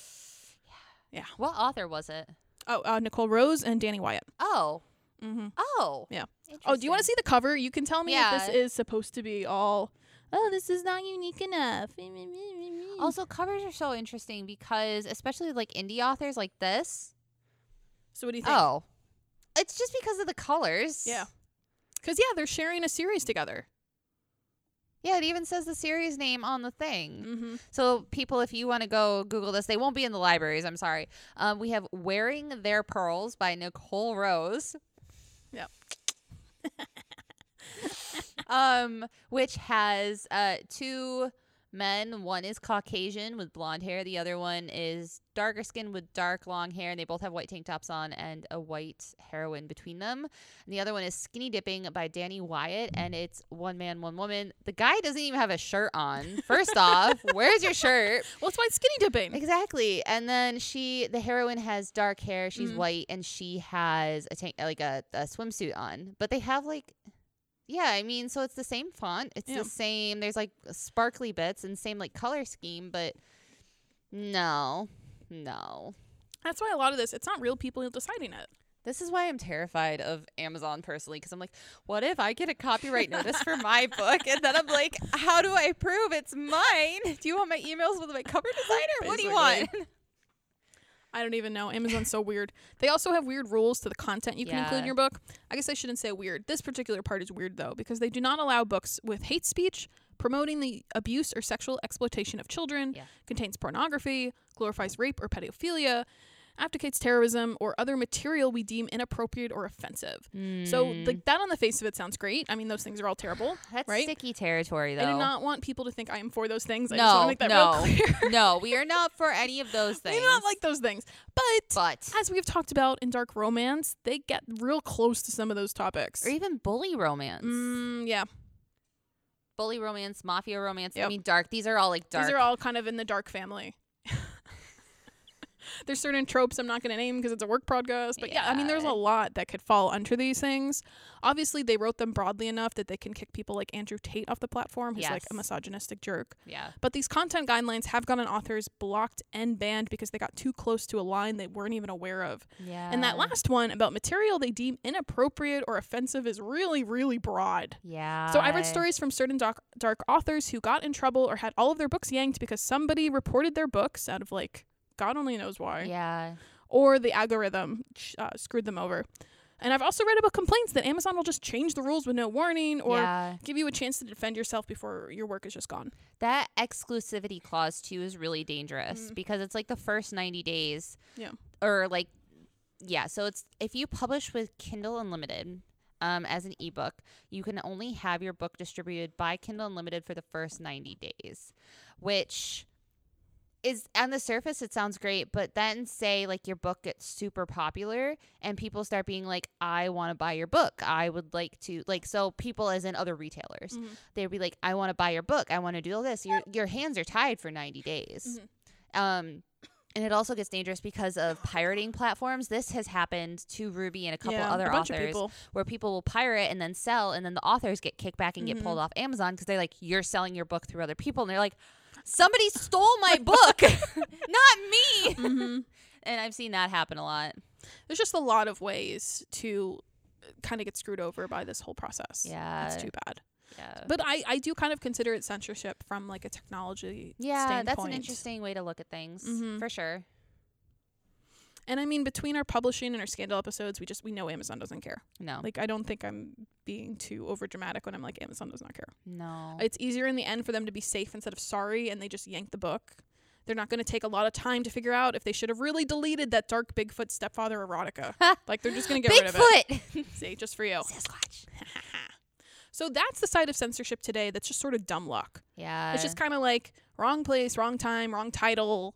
Yeah. What author was it? Oh, uh, Nicole Rose and Danny Wyatt. Oh. Mm-hmm. Oh. Yeah. Oh, do you want to see the cover? You can tell me if this is supposed to be all. Oh, this is not unique enough. Also, covers are so interesting because, especially like indie authors like this. so what do you think? Oh. It's just because of the colors. Yeah. Because yeah, they're sharing a series together. Yeah, it even says the series name on the thing. Mm-hmm. So, people, if you want to go Google this, they won't be in the libraries. I'm sorry. Um, we have "Wearing Their Pearls" by Nicole Rose. Yep. um, which has uh two men. One is Caucasian with blonde hair. The other one is darker skin with dark long hair, and they both have white tank tops on and a white heroine between them. And the other one is Skinny Dipping by Danny Wyatt, and it's one man, one woman. The guy doesn't even have a shirt on. First off, where's your shirt? Well, it's why skinny dipping. Exactly. And then she, the heroine, has dark hair. She's Mhm. white, and she has a tank, like a, a swimsuit on. But they have like, yeah, I mean, so it's the same font. It's Yeah. the same. There's like sparkly bits and same like color scheme, but no, no. That's why a lot of this, it's not real people deciding it. This is why I'm terrified of Amazon personally, because I'm like, what if I get a copyright notice for my book, and then I'm like, how do I prove it's mine? Do you want my emails with my cover designer? What do you want? I don't even know. Amazon's so weird. They also have weird rules to the content you can include in your book. I guess I shouldn't say weird. This particular part is weird though because they do not allow books with hate speech, promoting the abuse or sexual exploitation of children, Yeah. contains pornography, glorifies rape or pedophilia, advocates terrorism or other material we deem inappropriate or offensive. So Mm. like that on the face of it sounds great. I mean those things are all terrible. That's right? sticky territory, though. I do not want people to think I am for those things. I just want to no, make that no, real clear. no. We are not for any of those things. we do not like those things. But but as we've talked about in dark romance, they get real close to some of those topics. or even bully romance, Mm, yeah, bully romance, mafia romance. I mean, dark. These are all like dark. these are all kind of in the dark family. there's certain tropes I'm not going to name because it's a work podcast, but yeah. I mean, there's a lot that could fall under these things. Obviously, they wrote them broadly enough that they can kick people like Andrew Tate off the platform, who's like a misogynistic jerk. yeah. But these content guidelines have gotten authors blocked and banned because they got too close to a line they weren't even aware of. Yeah. And that last one about material they deem inappropriate or offensive is really, really broad. Yeah. So I read stories from certain dark, dark authors who got in trouble or had all of their books yanked because somebody reported their books out of like God only knows why, Yeah. or the algorithm uh, screwed them over. And I've also read about complaints that Amazon will just change the rules with no warning or yeah. give you a chance to defend yourself before your work is just gone. That exclusivity clause too is really dangerous Mm. because it's like the first 90 days. Yeah. Or like yeah, so it's if you publish with Kindle Unlimited um, as an ebook, you can only have your book distributed by Kindle Unlimited for the first 90 days, which is on the surface it sounds great, but then say like your book gets super popular and people start being like, I want to buy your book. I would like to like so people as in other retailers. Mhm. They'd be like, I want to buy your book. I want to do all this. Your your hands are tied for ninety days. Um and it also gets dangerous because of pirating platforms. This has happened to Ruby and a couple yeah, other a authors people. where people will pirate and then sell, and then the authors get kicked back and get Mm-hmm. pulled off Amazon because they're like, you're selling your book through other people, and they're like, somebody stole my book, me. hmm And I've seen that happen a lot. There's just a lot of ways to kind of get screwed over by this whole process. Yeah. That's too bad. Yeah. But I, I do kind of consider it censorship from like a technology yeah, standpoint. that's an interesting way to look at things Mhm. for sure. And I mean, between our publishing and our scandal episodes, we just we know Amazon doesn't care. No, Like I don't think I'm being too over dramatic when I'm like Amazon does not care. no. It's easier in the end for them to be safe instead of sorry, and they just yank the book. They're not going to take a lot of time to figure out if they should have really deleted that dark Bigfoot stepfather erotica. like they're just going to get rid of it. Bigfoot. See, just for you. Sasquatch. So that's the side of censorship today. That's just sort of dumb luck. Yeah. It's just kind of like wrong place, wrong time, wrong title.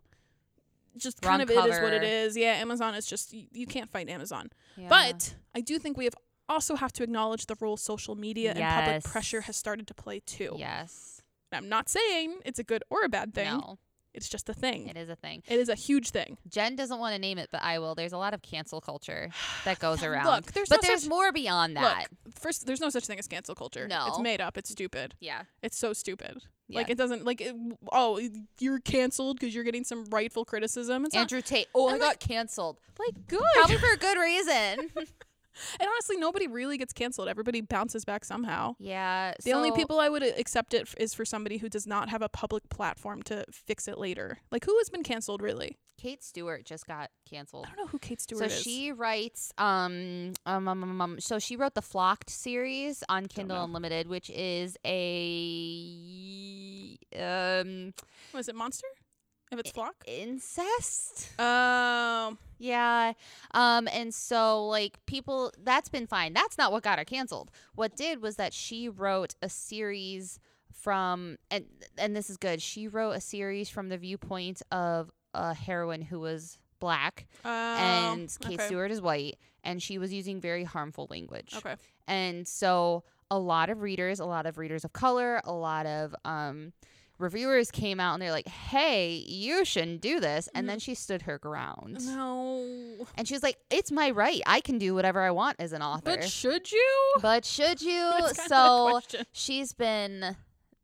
Just kind Wrong of it is what it is. Yeah, Amazon is just you, you can't fight Amazon. Yeah. But I do think we have also have to acknowledge the role social media and public pressure has started to play too. yes. I'm not saying it's a good or a bad thing. No, It's just a thing. it is a thing. It is a huge thing. Jen doesn't want to name it, but I will. There's a lot of cancel culture that goes around. Look, there's but no there's such- more beyond that. Look, first, there's no such thing as cancel culture. No. it's made up. It's stupid. yeah. It's so stupid. Yeah. Like it doesn't like it, oh you're canceled because you're getting some rightful criticism. It's not Andrew Tate. Oh, I got canceled. like good. Probably for a good reason. And honestly, nobody really gets canceled. Everybody bounces back somehow. yeah. The only people I would accept it f- is for somebody who does not have a public platform to fix it later. Like who has been canceled really? Kate Stewart just got canceled. I don't know who Kate Stewart So is. So she writes, um, um, um, um, um, so she wrote the Flocked series on Kindle. Unlimited, which is a um was it Monster? If it's Flock. incest. Um. Yeah. Um and so like people that's been fine. That's not what got her canceled. What did was that she wrote a series from and and this is good. She wrote a series from the viewpoint of a heroine who was black and Kate Oh, okay. Stewart is white and she was using very harmful language. Okay. And so a lot of readers, a lot of readers of color, a lot of um, reviewers came out and they're like, "Hey, you shouldn't do this." And then mm. she stood her ground. No. And she was like, "It's my right. I can do whatever I want as an author." But should you? But should you? That's kinda the so question. she's been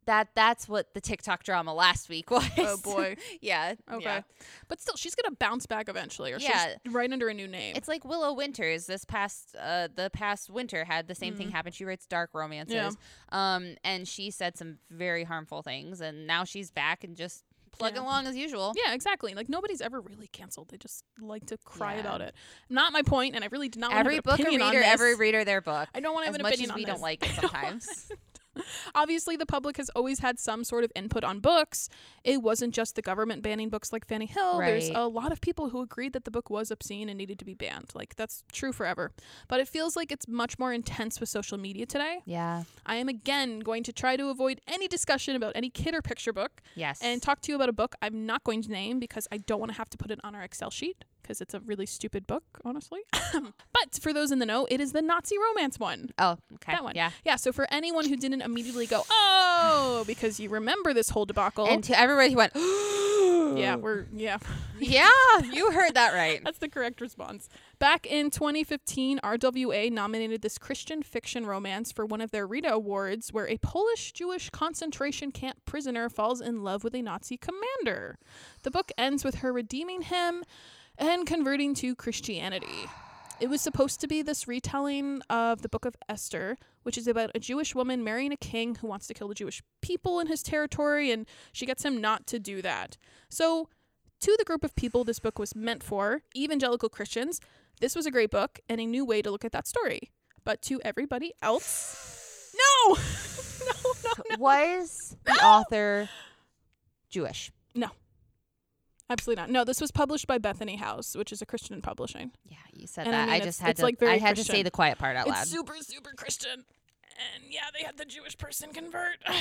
that that's what the TikTok drama last week was. Oh boy. yeah. Okay. yeah. But still, she's gonna bounce back eventually, or Yeah. she's right under a new name. It's like Willow Winters. This past uh the past winter had the same thing happen. She writes dark romances. Mm-hmm. Yeah. Um and she said some very harmful things and now she's back and just plugging Yeah. along as usual. yeah, exactly. Like nobody's ever really canceled. They just like to cry Yeah. about it. Not my point, and I really did not Every want to have book a reader, every reader their book. I don't want to have an much opinion as on we this. don't like it sometimes. Obviously, the public has always had some sort of input on books. It wasn't just the government banning books like Fanny Hill. There's a lot of people who agreed that the book was obscene and needed to be banned. Like, that's true forever. But it feels like it's much more intense with social media today. Yeah. I am again going to try to avoid any discussion about any kid or picture book Yes. and talk to you about a book I'm not going to name because I don't want to have to put it on our Excel sheet because it's a really stupid book, honestly. but for those in the know, it is the Nazi romance one. oh, okay. That one. Yeah. Yeah, so for anyone who didn't immediately go, oh, because you remember this whole debacle. And to everybody who went, yeah, we're, yeah, yeah, you heard that right. that's the correct response. Back in 2015, RWA nominated this Christian fiction romance for one of their Rita Awards, where a Polish Jewish concentration camp prisoner falls in love with a Nazi commander. The book ends with her redeeming him and converting to Christianity. It was supposed to be this retelling of the book of Esther, which is about a Jewish woman marrying a king who wants to kill the Jewish people in his territory, and she gets him not to do that. So, to the group of people this book was meant for, evangelical Christians, this was a great book and a new way to look at that story. But to everybody else, no! no, no, no. Was the author Jewish? Absolutely not. No, this was published by Bethany House, which is a Christian publishing. Yeah, you said And I that. I, mean, just it's- had to. like, very I had to say the quiet part out loud. It's super, super Christian. And yeah, they had the Jewish person convert.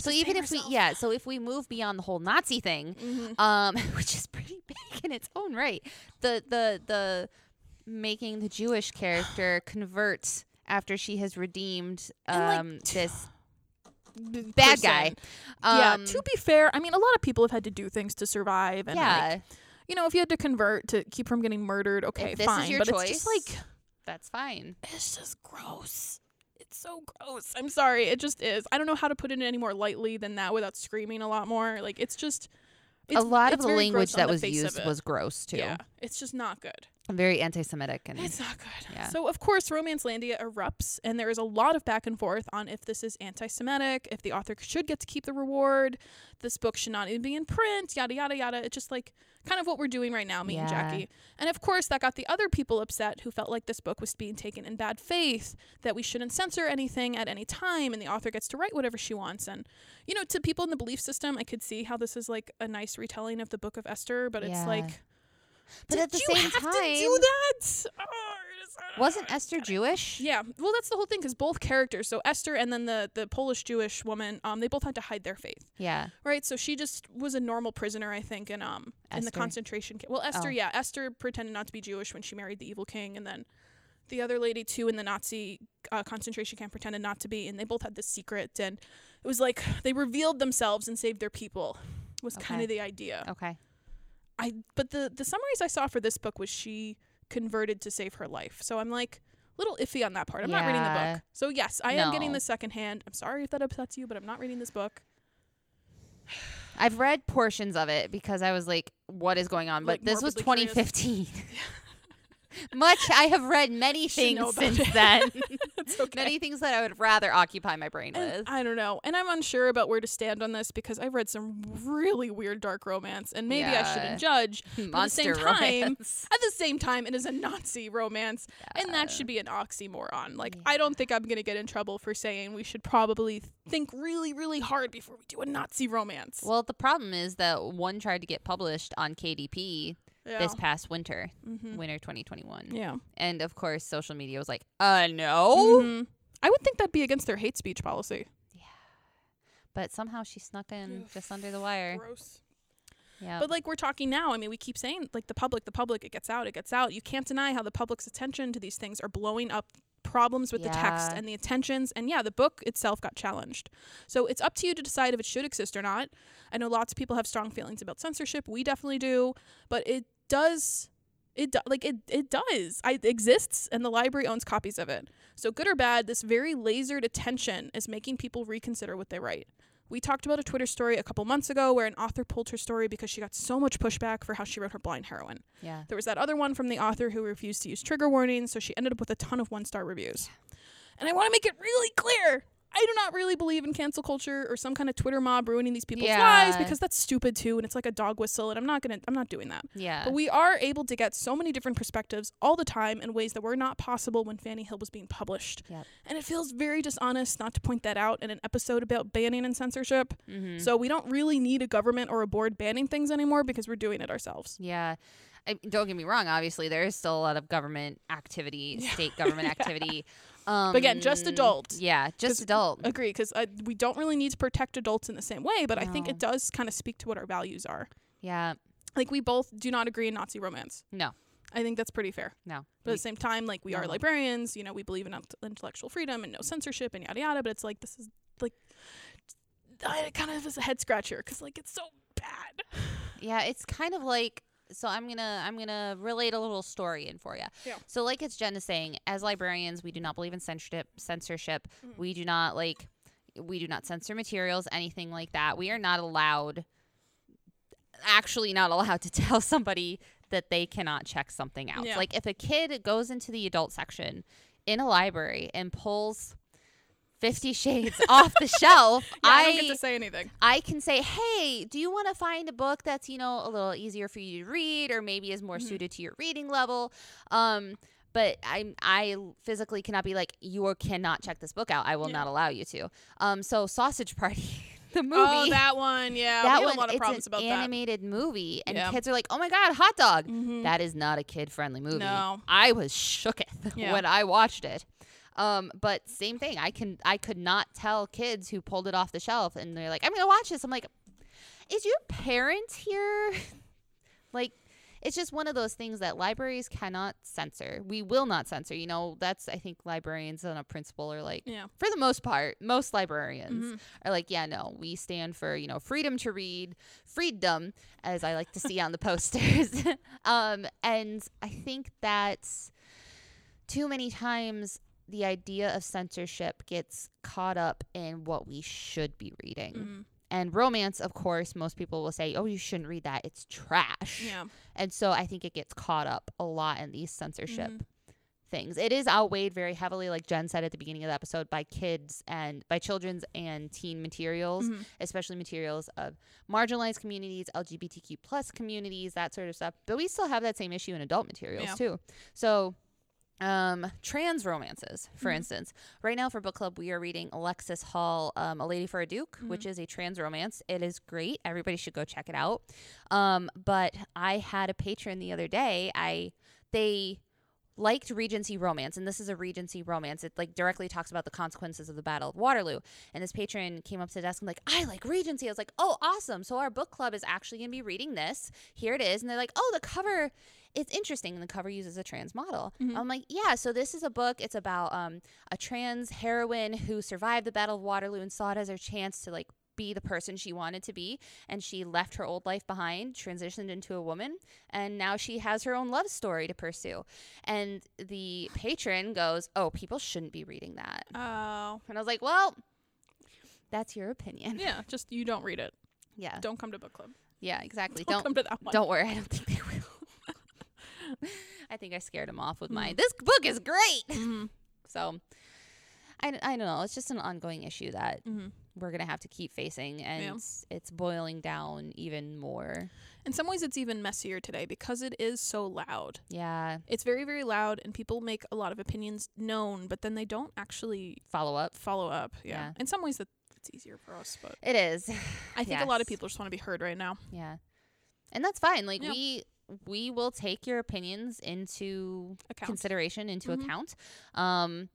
So even if we yeah, so if we move beyond the whole Nazi thing, Mhm. um, which is pretty big in its own right, the the the making the Jewish character convert after she has redeemed And, like, um this Bad guy. person. yeah, Um, to be fair, I mean, a lot of people have had to do things to survive. And yeah, like, you know, if you had to convert to keep from getting murdered, okay, if this fine. is your but choice, it's just like that's fine. it's just gross. It's so gross. I'm sorry. It just is. I don't know how to put it any more lightly than that without screaming a lot more. Like it's just it's, a lot of the language that the was used was gross too. Yeah, it's just not good. Very anti-Semitic and It's not good. Yeah. So of course, Romancelandia erupts, and there is a lot of back and forth on if this is anti-Semitic, if the author should get to keep the reward, this book should not even be in print, yada yada yada. It's just like kind of what we're doing right now, me and Jackie. And of course, that got the other people upset who felt like this book was being taken in bad faith, that we shouldn't censor anything at any time, and the author gets to write whatever she wants. And you know, to people in the belief system, I could see how this is like a nice retelling of the Book of Esther, but it's Yeah. like. But Did at the you same have time, to do that? Oh, it is- I don't know. wasn't Esther Jewish? Yeah, well, that's the whole thing because both characters, so Esther and then the the Polish Jewish woman, um, they both had to hide their faith, Yeah. right? So she just was a normal prisoner, I think, and um, in the concentration camp. Well, Esther, Oh. yeah, Esther pretended not to be Jewish when she married the evil king, and then the other lady too in the Nazi uh, concentration camp pretended not to be, and they both had this secret, and it was like they revealed themselves and saved their people. Was kind of the idea. Okay. I but the the summaries I saw for this book was she converted to save her life. So I'm like a little iffy on that part. I'm not reading the book. So yes, I am getting No. the second hand. I'm sorry if that upsets you, but I'm not reading this book. I've read portions of it because I was like, what is going on? But Like, this was 2015. Much I have read many things since it. then. Okay. many things that I would rather occupy my brain And with. I don't know. And I'm unsure about where to stand on this because I've read some really weird dark romance and maybe I shouldn't judge. Monster at the same time, romance. at the same time, it is a Nazi romance, and that should be an oxymoron. Like, I don't think I'm gonna get in trouble for saying we should probably think really, really hard before we do a Nazi romance. Well, the problem is that one tried to get published on KDP yeah. this past winter, Mhm. winter 2021. Yeah. And of course, social media was like, uh, no. Mhm. I would think that'd be against their hate speech policy. Yeah. But somehow she snuck in just under the wire. Gross. Yeah. But like we're talking now, I mean, we keep saying like the public, the public, it gets out, it gets out. You can't deny how the public's attention to these things are blowing up problems with the text and the intentions. And yeah, the book itself got challenged. So it's up to you to decide if it should exist or not. I know lots of people have strong feelings about censorship. We definitely do, but it does. It do, like it it does. I, it exists, and the library owns copies of it. So good or bad, this very lasered attention is making people reconsider what they write. We talked about a Twitter story a couple months ago where an author pulled her story because she got so much pushback for how she wrote her blind heroine. yeah. There was that other one from the author who refused to use trigger warnings, so she ended up with a ton of one star reviews. And I want to make it really clear I do not really believe in cancel culture or some kind of Twitter mob ruining these people's lives because that's stupid too and it's like a dog whistle and I'm not going to I'm not doing that. Yeah. But we are able to get so many different perspectives all the time in ways that were not possible when Fanny Hill was being published. Yep. And it feels very dishonest not to point that out in an episode about banning and censorship. mm-hmm. So we don't really need a government or a board banning things anymore because we're doing it ourselves. Yeah. I, don't get me wrong. Obviously, there is still a lot of government activity, Yeah. state government Yeah. Um, again, just adult. Yeah, just adult. Agree, because we don't really need to protect adults in the same way, but I think it does kind of speak to what our values are. Yeah. Like we both do not agree in Nazi romance. No. I think that's pretty fair. No. But at the same time, like we are librarians, you know, we believe in intellectual freedom and no censorship and yada yada. But it's like this is like, I, it kind of is a head scratcher because like it's so bad. Yeah, it's kind of like so I'm gonna I'm gonna relate a little story in for you. Yeah. So like it's Jen is saying, as librarians, we do not believe in censorship. Censorship. Mhm. We do not like. We do not censor materials, anything like that. We are not allowed. Actually, not allowed to tell somebody that they cannot check something out. Yeah. Like if a kid goes into the adult section in a library and pulls. Fifty Shades off the shelf. Yeah, I, don't get to say anything. I can say, hey, do you want to find a book that's, you know, a little easier for you to read or maybe is more Mhm. suited to your reading level? Um, but I I physically cannot be like, you cannot check this book out. I will Yeah. not allow you to. Um, so Sausage Party, the movie. Oh, that one, yeah. that we one, a lot of it's problems an about animated movie, and Yeah. kids are like, "Oh my god, hot dog!" that. Mhm. That is not a kid-friendly movie. No. I was shooketh Yeah. when I watched it. Um, but same thing. I can I could not tell kids who pulled it off the shelf and they're like, I'm gonna watch this. I'm like, is your parent here? like it's just one of those things that libraries cannot censor. We will not censor. You know, that's I think librarians on a principle are like Yeah. for the most part, most librarians Mhm. are like, yeah, no, we stand for, you know, freedom to read, freedom, as I like to see on the posters. um, and I think that too many times the idea of censorship gets caught up in what we should be reading. Mhm. And romance, of course, most people will say, oh, you shouldn't read that. It's trash. Yeah. And so I think it gets caught up a lot in these censorship Mhm. things. It is outweighed very heavily, like Jen said at the beginning of the episode, by kids and by children's and teen materials, Mhm. especially materials of marginalized communities, LGBTQ plus communities, that sort of stuff. But we still have that same issue in adult materials Yeah. too. So um, trans romances, for Mhm. instance. Right now for book club, we are reading Alexis Hall, um, A Lady for a Duke, which is a trans romance. It is great. Everybody should go check it out. Um, but I had a patron the other day. I they liked Regency romance, and this is a Regency romance. It like directly talks about the consequences of the Battle of Waterloo. And this patron came up to the desk and like, I like Regency. I was like, oh, awesome. So our book club is actually gonna be reading this. Here it is. And they're like, oh, the cover it's interesting and the cover uses a trans model Mhm. i'm like yeah so this is a book it's about um, a trans heroine who survived the battle of waterloo and saw it as her chance to like be the person she wanted to be and she left her old life behind transitioned into a woman and now she has her own love story to pursue and the patron goes oh people shouldn't be reading that Oh. and i was like well that's your opinion Yeah. Just you don't read it. yeah Don't come to book club. yeah exactly Don't, don't come to that one. Don't worry, I don't think they will. I think I scared him off with mine. Mhm. This book is great. Mhm. So I, I don't know. It's just an ongoing issue that Mhm. We're going to have to keep facing, and Yeah. it's, it's boiling down even more. In some ways, it's even messier today because it is so loud. Yeah. It's very, very loud, and people make a lot of opinions known, but then they don't actually Follow up. follow up. Yeah. Yeah. In some ways, that it's easier for us, but It is. I think a lot of people just want to be heard right now. Yeah. And that's fine. Like Yeah. we we will take your opinions into Account. consideration into Mhm. account. Um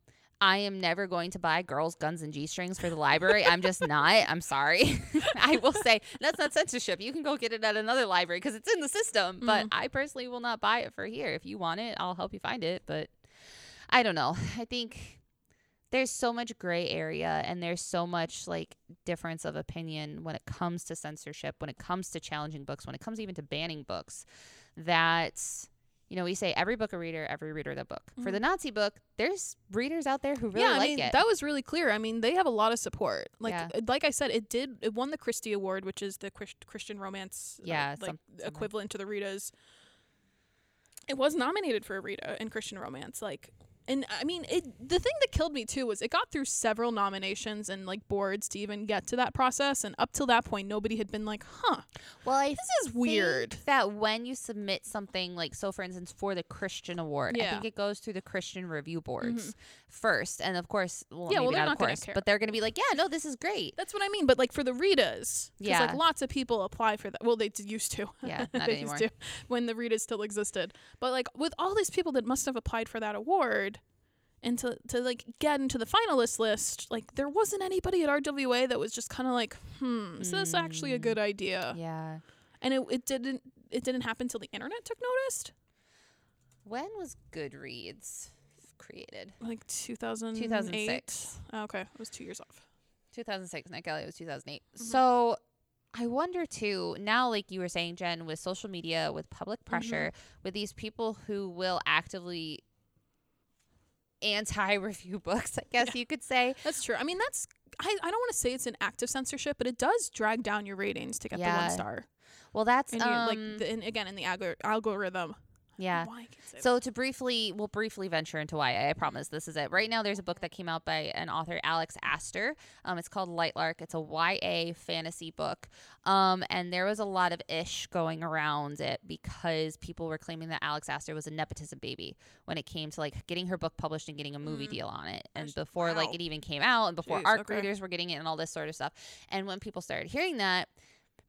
I am never going to buy girls, guns, and G strings for the library. I'm just not. I'm sorry. I will say that's not censorship. You can go get it at another library because it's in the system. But mm-hmm. I personally will not buy it for here. If you want it, I'll help you find it. But I don't know. I think there's so much gray area and there's so much like difference of opinion when it comes to censorship, when it comes to challenging books, when it comes even to banning books that you know, we say every book a reader, every reader the book. For the Nazi book, there's readers out there who really Mm-hmm. yeah, I like mean it. that was really clear. I mean, they have a lot of support. Like, Yeah. uh, like I said, it did. It won the Christy Award, which is the Chris- Christian romance, uh, Yeah, like some- equivalent to the Ritas. It was nominated for a Rita in Christian romance. Like, and I mean, it. The thing that killed me too was it got through several nominations and like boards to even get to that process. And up till that point, nobody had been like, "Huh, well, I this is weird." that when you submit something like so for instance for the christian award i think it goes through the christian review mm-hmm. boards first and of course well, Yeah, well, they're not, not course but they're going to be like yeah no this is great That's what I mean. But like for the Ritas, because like lots of people apply for that. Well, they d- used to. Yeah, not They anymore. Used to, when the Ritas still existed. But like with all these people that must have applied for that award, and to to like get into the finalist list, like there wasn't anybody at RWA that was just kind of like, hmm, is this actually a Mm. good idea? yeah And it it didn't it didn't happen till the internet took notice. when was goodreads created Like 2008. 2006. Oh, okay, it was two years off. 2006 nick kelly it was 2008 Mm-hmm. so I wonder too, now, like you were saying, Jen, with social media, with public Mm-hmm. pressure, with these people who will actively anti review books, I guess you could say. That's true. I mean, that's I, I don't want to say it's an active censorship, but it does drag down your ratings to get the one star. Well, that's And you um, like the, and again in the algor- algorithm. Yeah. Why I can't say So to briefly, we'll briefly venture into why. I promise this is it. Right now, there's a book that came out by an author, Alex Aster. Um, it's called Lightlark. It's a YA fantasy book. Um, and there was a lot of ish going around it because people were claiming that Alex Aster was a nepotism baby when it came to like getting her book published and getting a movie deal on it. And Gosh, before like it even came out, and before Jeez, ARC okay. readers were getting it, and all this sort of stuff. And when people started hearing that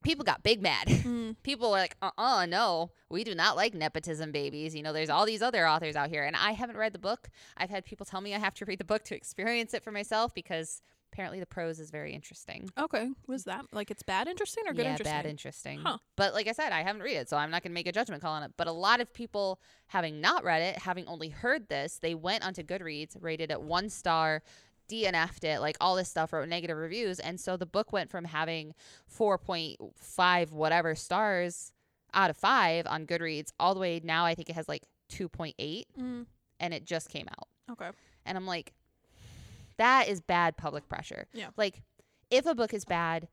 people got big mad. Mm. people were like, uh uh no, we do not like nepotism babies. You know, there's all these other authors out here. And I haven't read the book. I've had people tell me I have to read the book to experience it for myself because apparently the prose is very interesting. Okay. Was that like it's bad interesting or good interesting? yeah, interesting? bad interesting. Huh. But like I said, I haven't read it, so I'm not going to make a judgment call on it. But a lot of people, having not read it, having only heard this, they went onto Goodreads, rated it one star, DNF'd it, like all this stuff, wrote negative reviews. And so the book went from having 4.5 whatever stars out of five on Goodreads all the way now, I think it has like 2.8, Mm. and it just came out. Okay. And I'm like, that is bad public pressure. Yeah. Like, if a book is bad,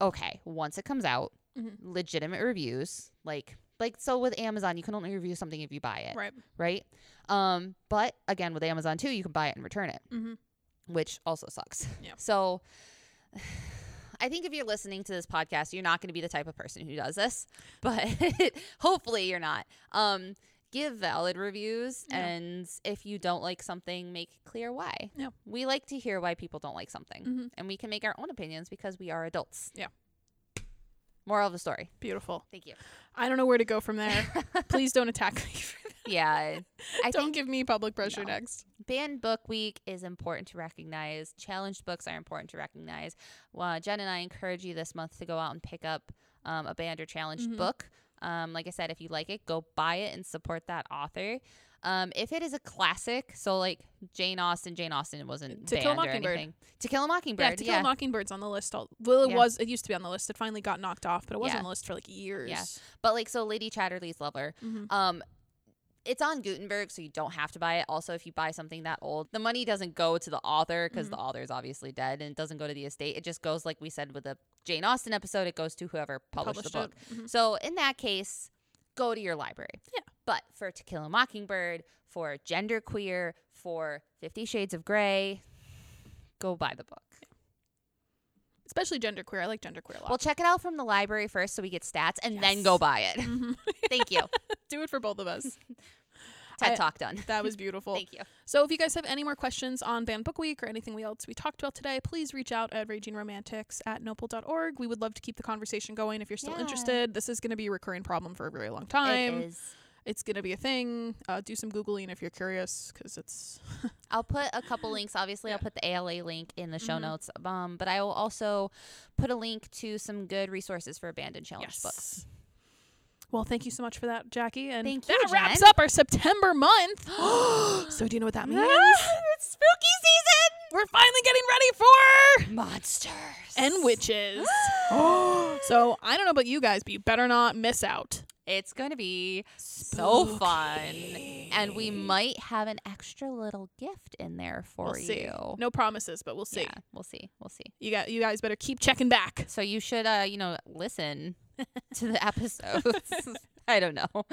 okay, once it comes out, Mhm. legitimate reviews, like like so with Amazon, you can only review something if you buy it, Right. right? Um, but again, with Amazon too, you can buy it and return it, Mm-hmm. Which also sucks. Yeah. So. I think if you're listening to this podcast, you're not going to be the type of person who does this, but hopefully you're not. Um, give valid reviews, Yeah. and if you don't like something, make clear why. Yeah. We like to hear why people don't like something, Mhm. and we can make our own opinions because we are adults. Yeah. Moral of the story. Beautiful. Thank you. I don't know where to go from there. Please don't attack me. Yeah. I don't give me public pressure No. next. banned book week is important to recognize. Challenged books are important to recognize. Well, Jen and I encourage you this month to go out and pick up um, a banned or challenged Mhm. book. Um, like I said, if you like it, go buy it and support that author. Um, if it is a classic, so like Jane Austen, Jane Austen wasn't To Kill a banned or Mockingbird. anything. To Kill a Mockingbird. Yeah, To. Kill a Mockingbird's on the list. All, well, it Yeah. was. It used to be on the list. It finally got knocked off, but it was Yeah. on the list for like years. But like so, Lady Chatterley's Lover. Mhm. Um, it's on Gutenberg, so you don't have to buy it. Also, if you buy something that old, the money doesn't go to the author because the author is obviously dead, and it doesn't go to the estate. It just goes, like we said with the Jane Austen episode, it goes to whoever published, the book. it. Mhm. So in that case, go to your library. Yeah. But for To Kill a Mockingbird, for Genderqueer, for Fifty Shades of Grey, go buy the book. Especially genderqueer. I like genderqueer a lot. Well, check it out from the library first so we get stats, and then go buy it. Mhm. Thank you. Do it for both of us. TED I- Talk done. That was beautiful. Thank you. So if you guys have any more questions on Banned Book Week or anything else we talked about today, please reach out at ragingromantics at nopal.org. We would love to keep the conversation going if you're still Yeah. interested. This is going to be a recurring problem for a very long time. is. It's going to be a thing. Uh, do some Googling if you're curious because it's. I'll put a couple links. Obviously, I'll put the ALA link in the show Mhm. notes. Um, but I will also put a link to some good resources for abandoned challenge books. Well, thank you so much for that, Jackie. And Thank you. that you, wraps Jen. up our September month. so do you know what that means? it's spooky season. We're finally getting ready for Monsters and witches. so I don't know about you guys, but you better not miss out. It's going to be so fun. And we might have an extra little gift in there for We'll you. No promises, but we'll see. Yeah, we'll see. We'll see. You got you guys better keep checking back. So you should, uh, you know, listen to the episodes. I don't know.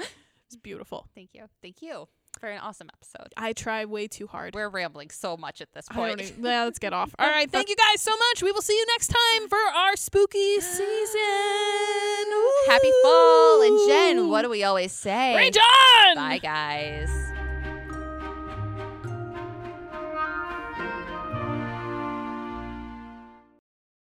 It's beautiful. Thank you. Thank you for an awesome episode. I try way too hard. We're rambling so much at this point. even, yeah, let's get off. All right, thank you guys so much. We will see you next time for our spooky season. Happy fall. And Jen, what do we always say? Rage on! Bye, guys.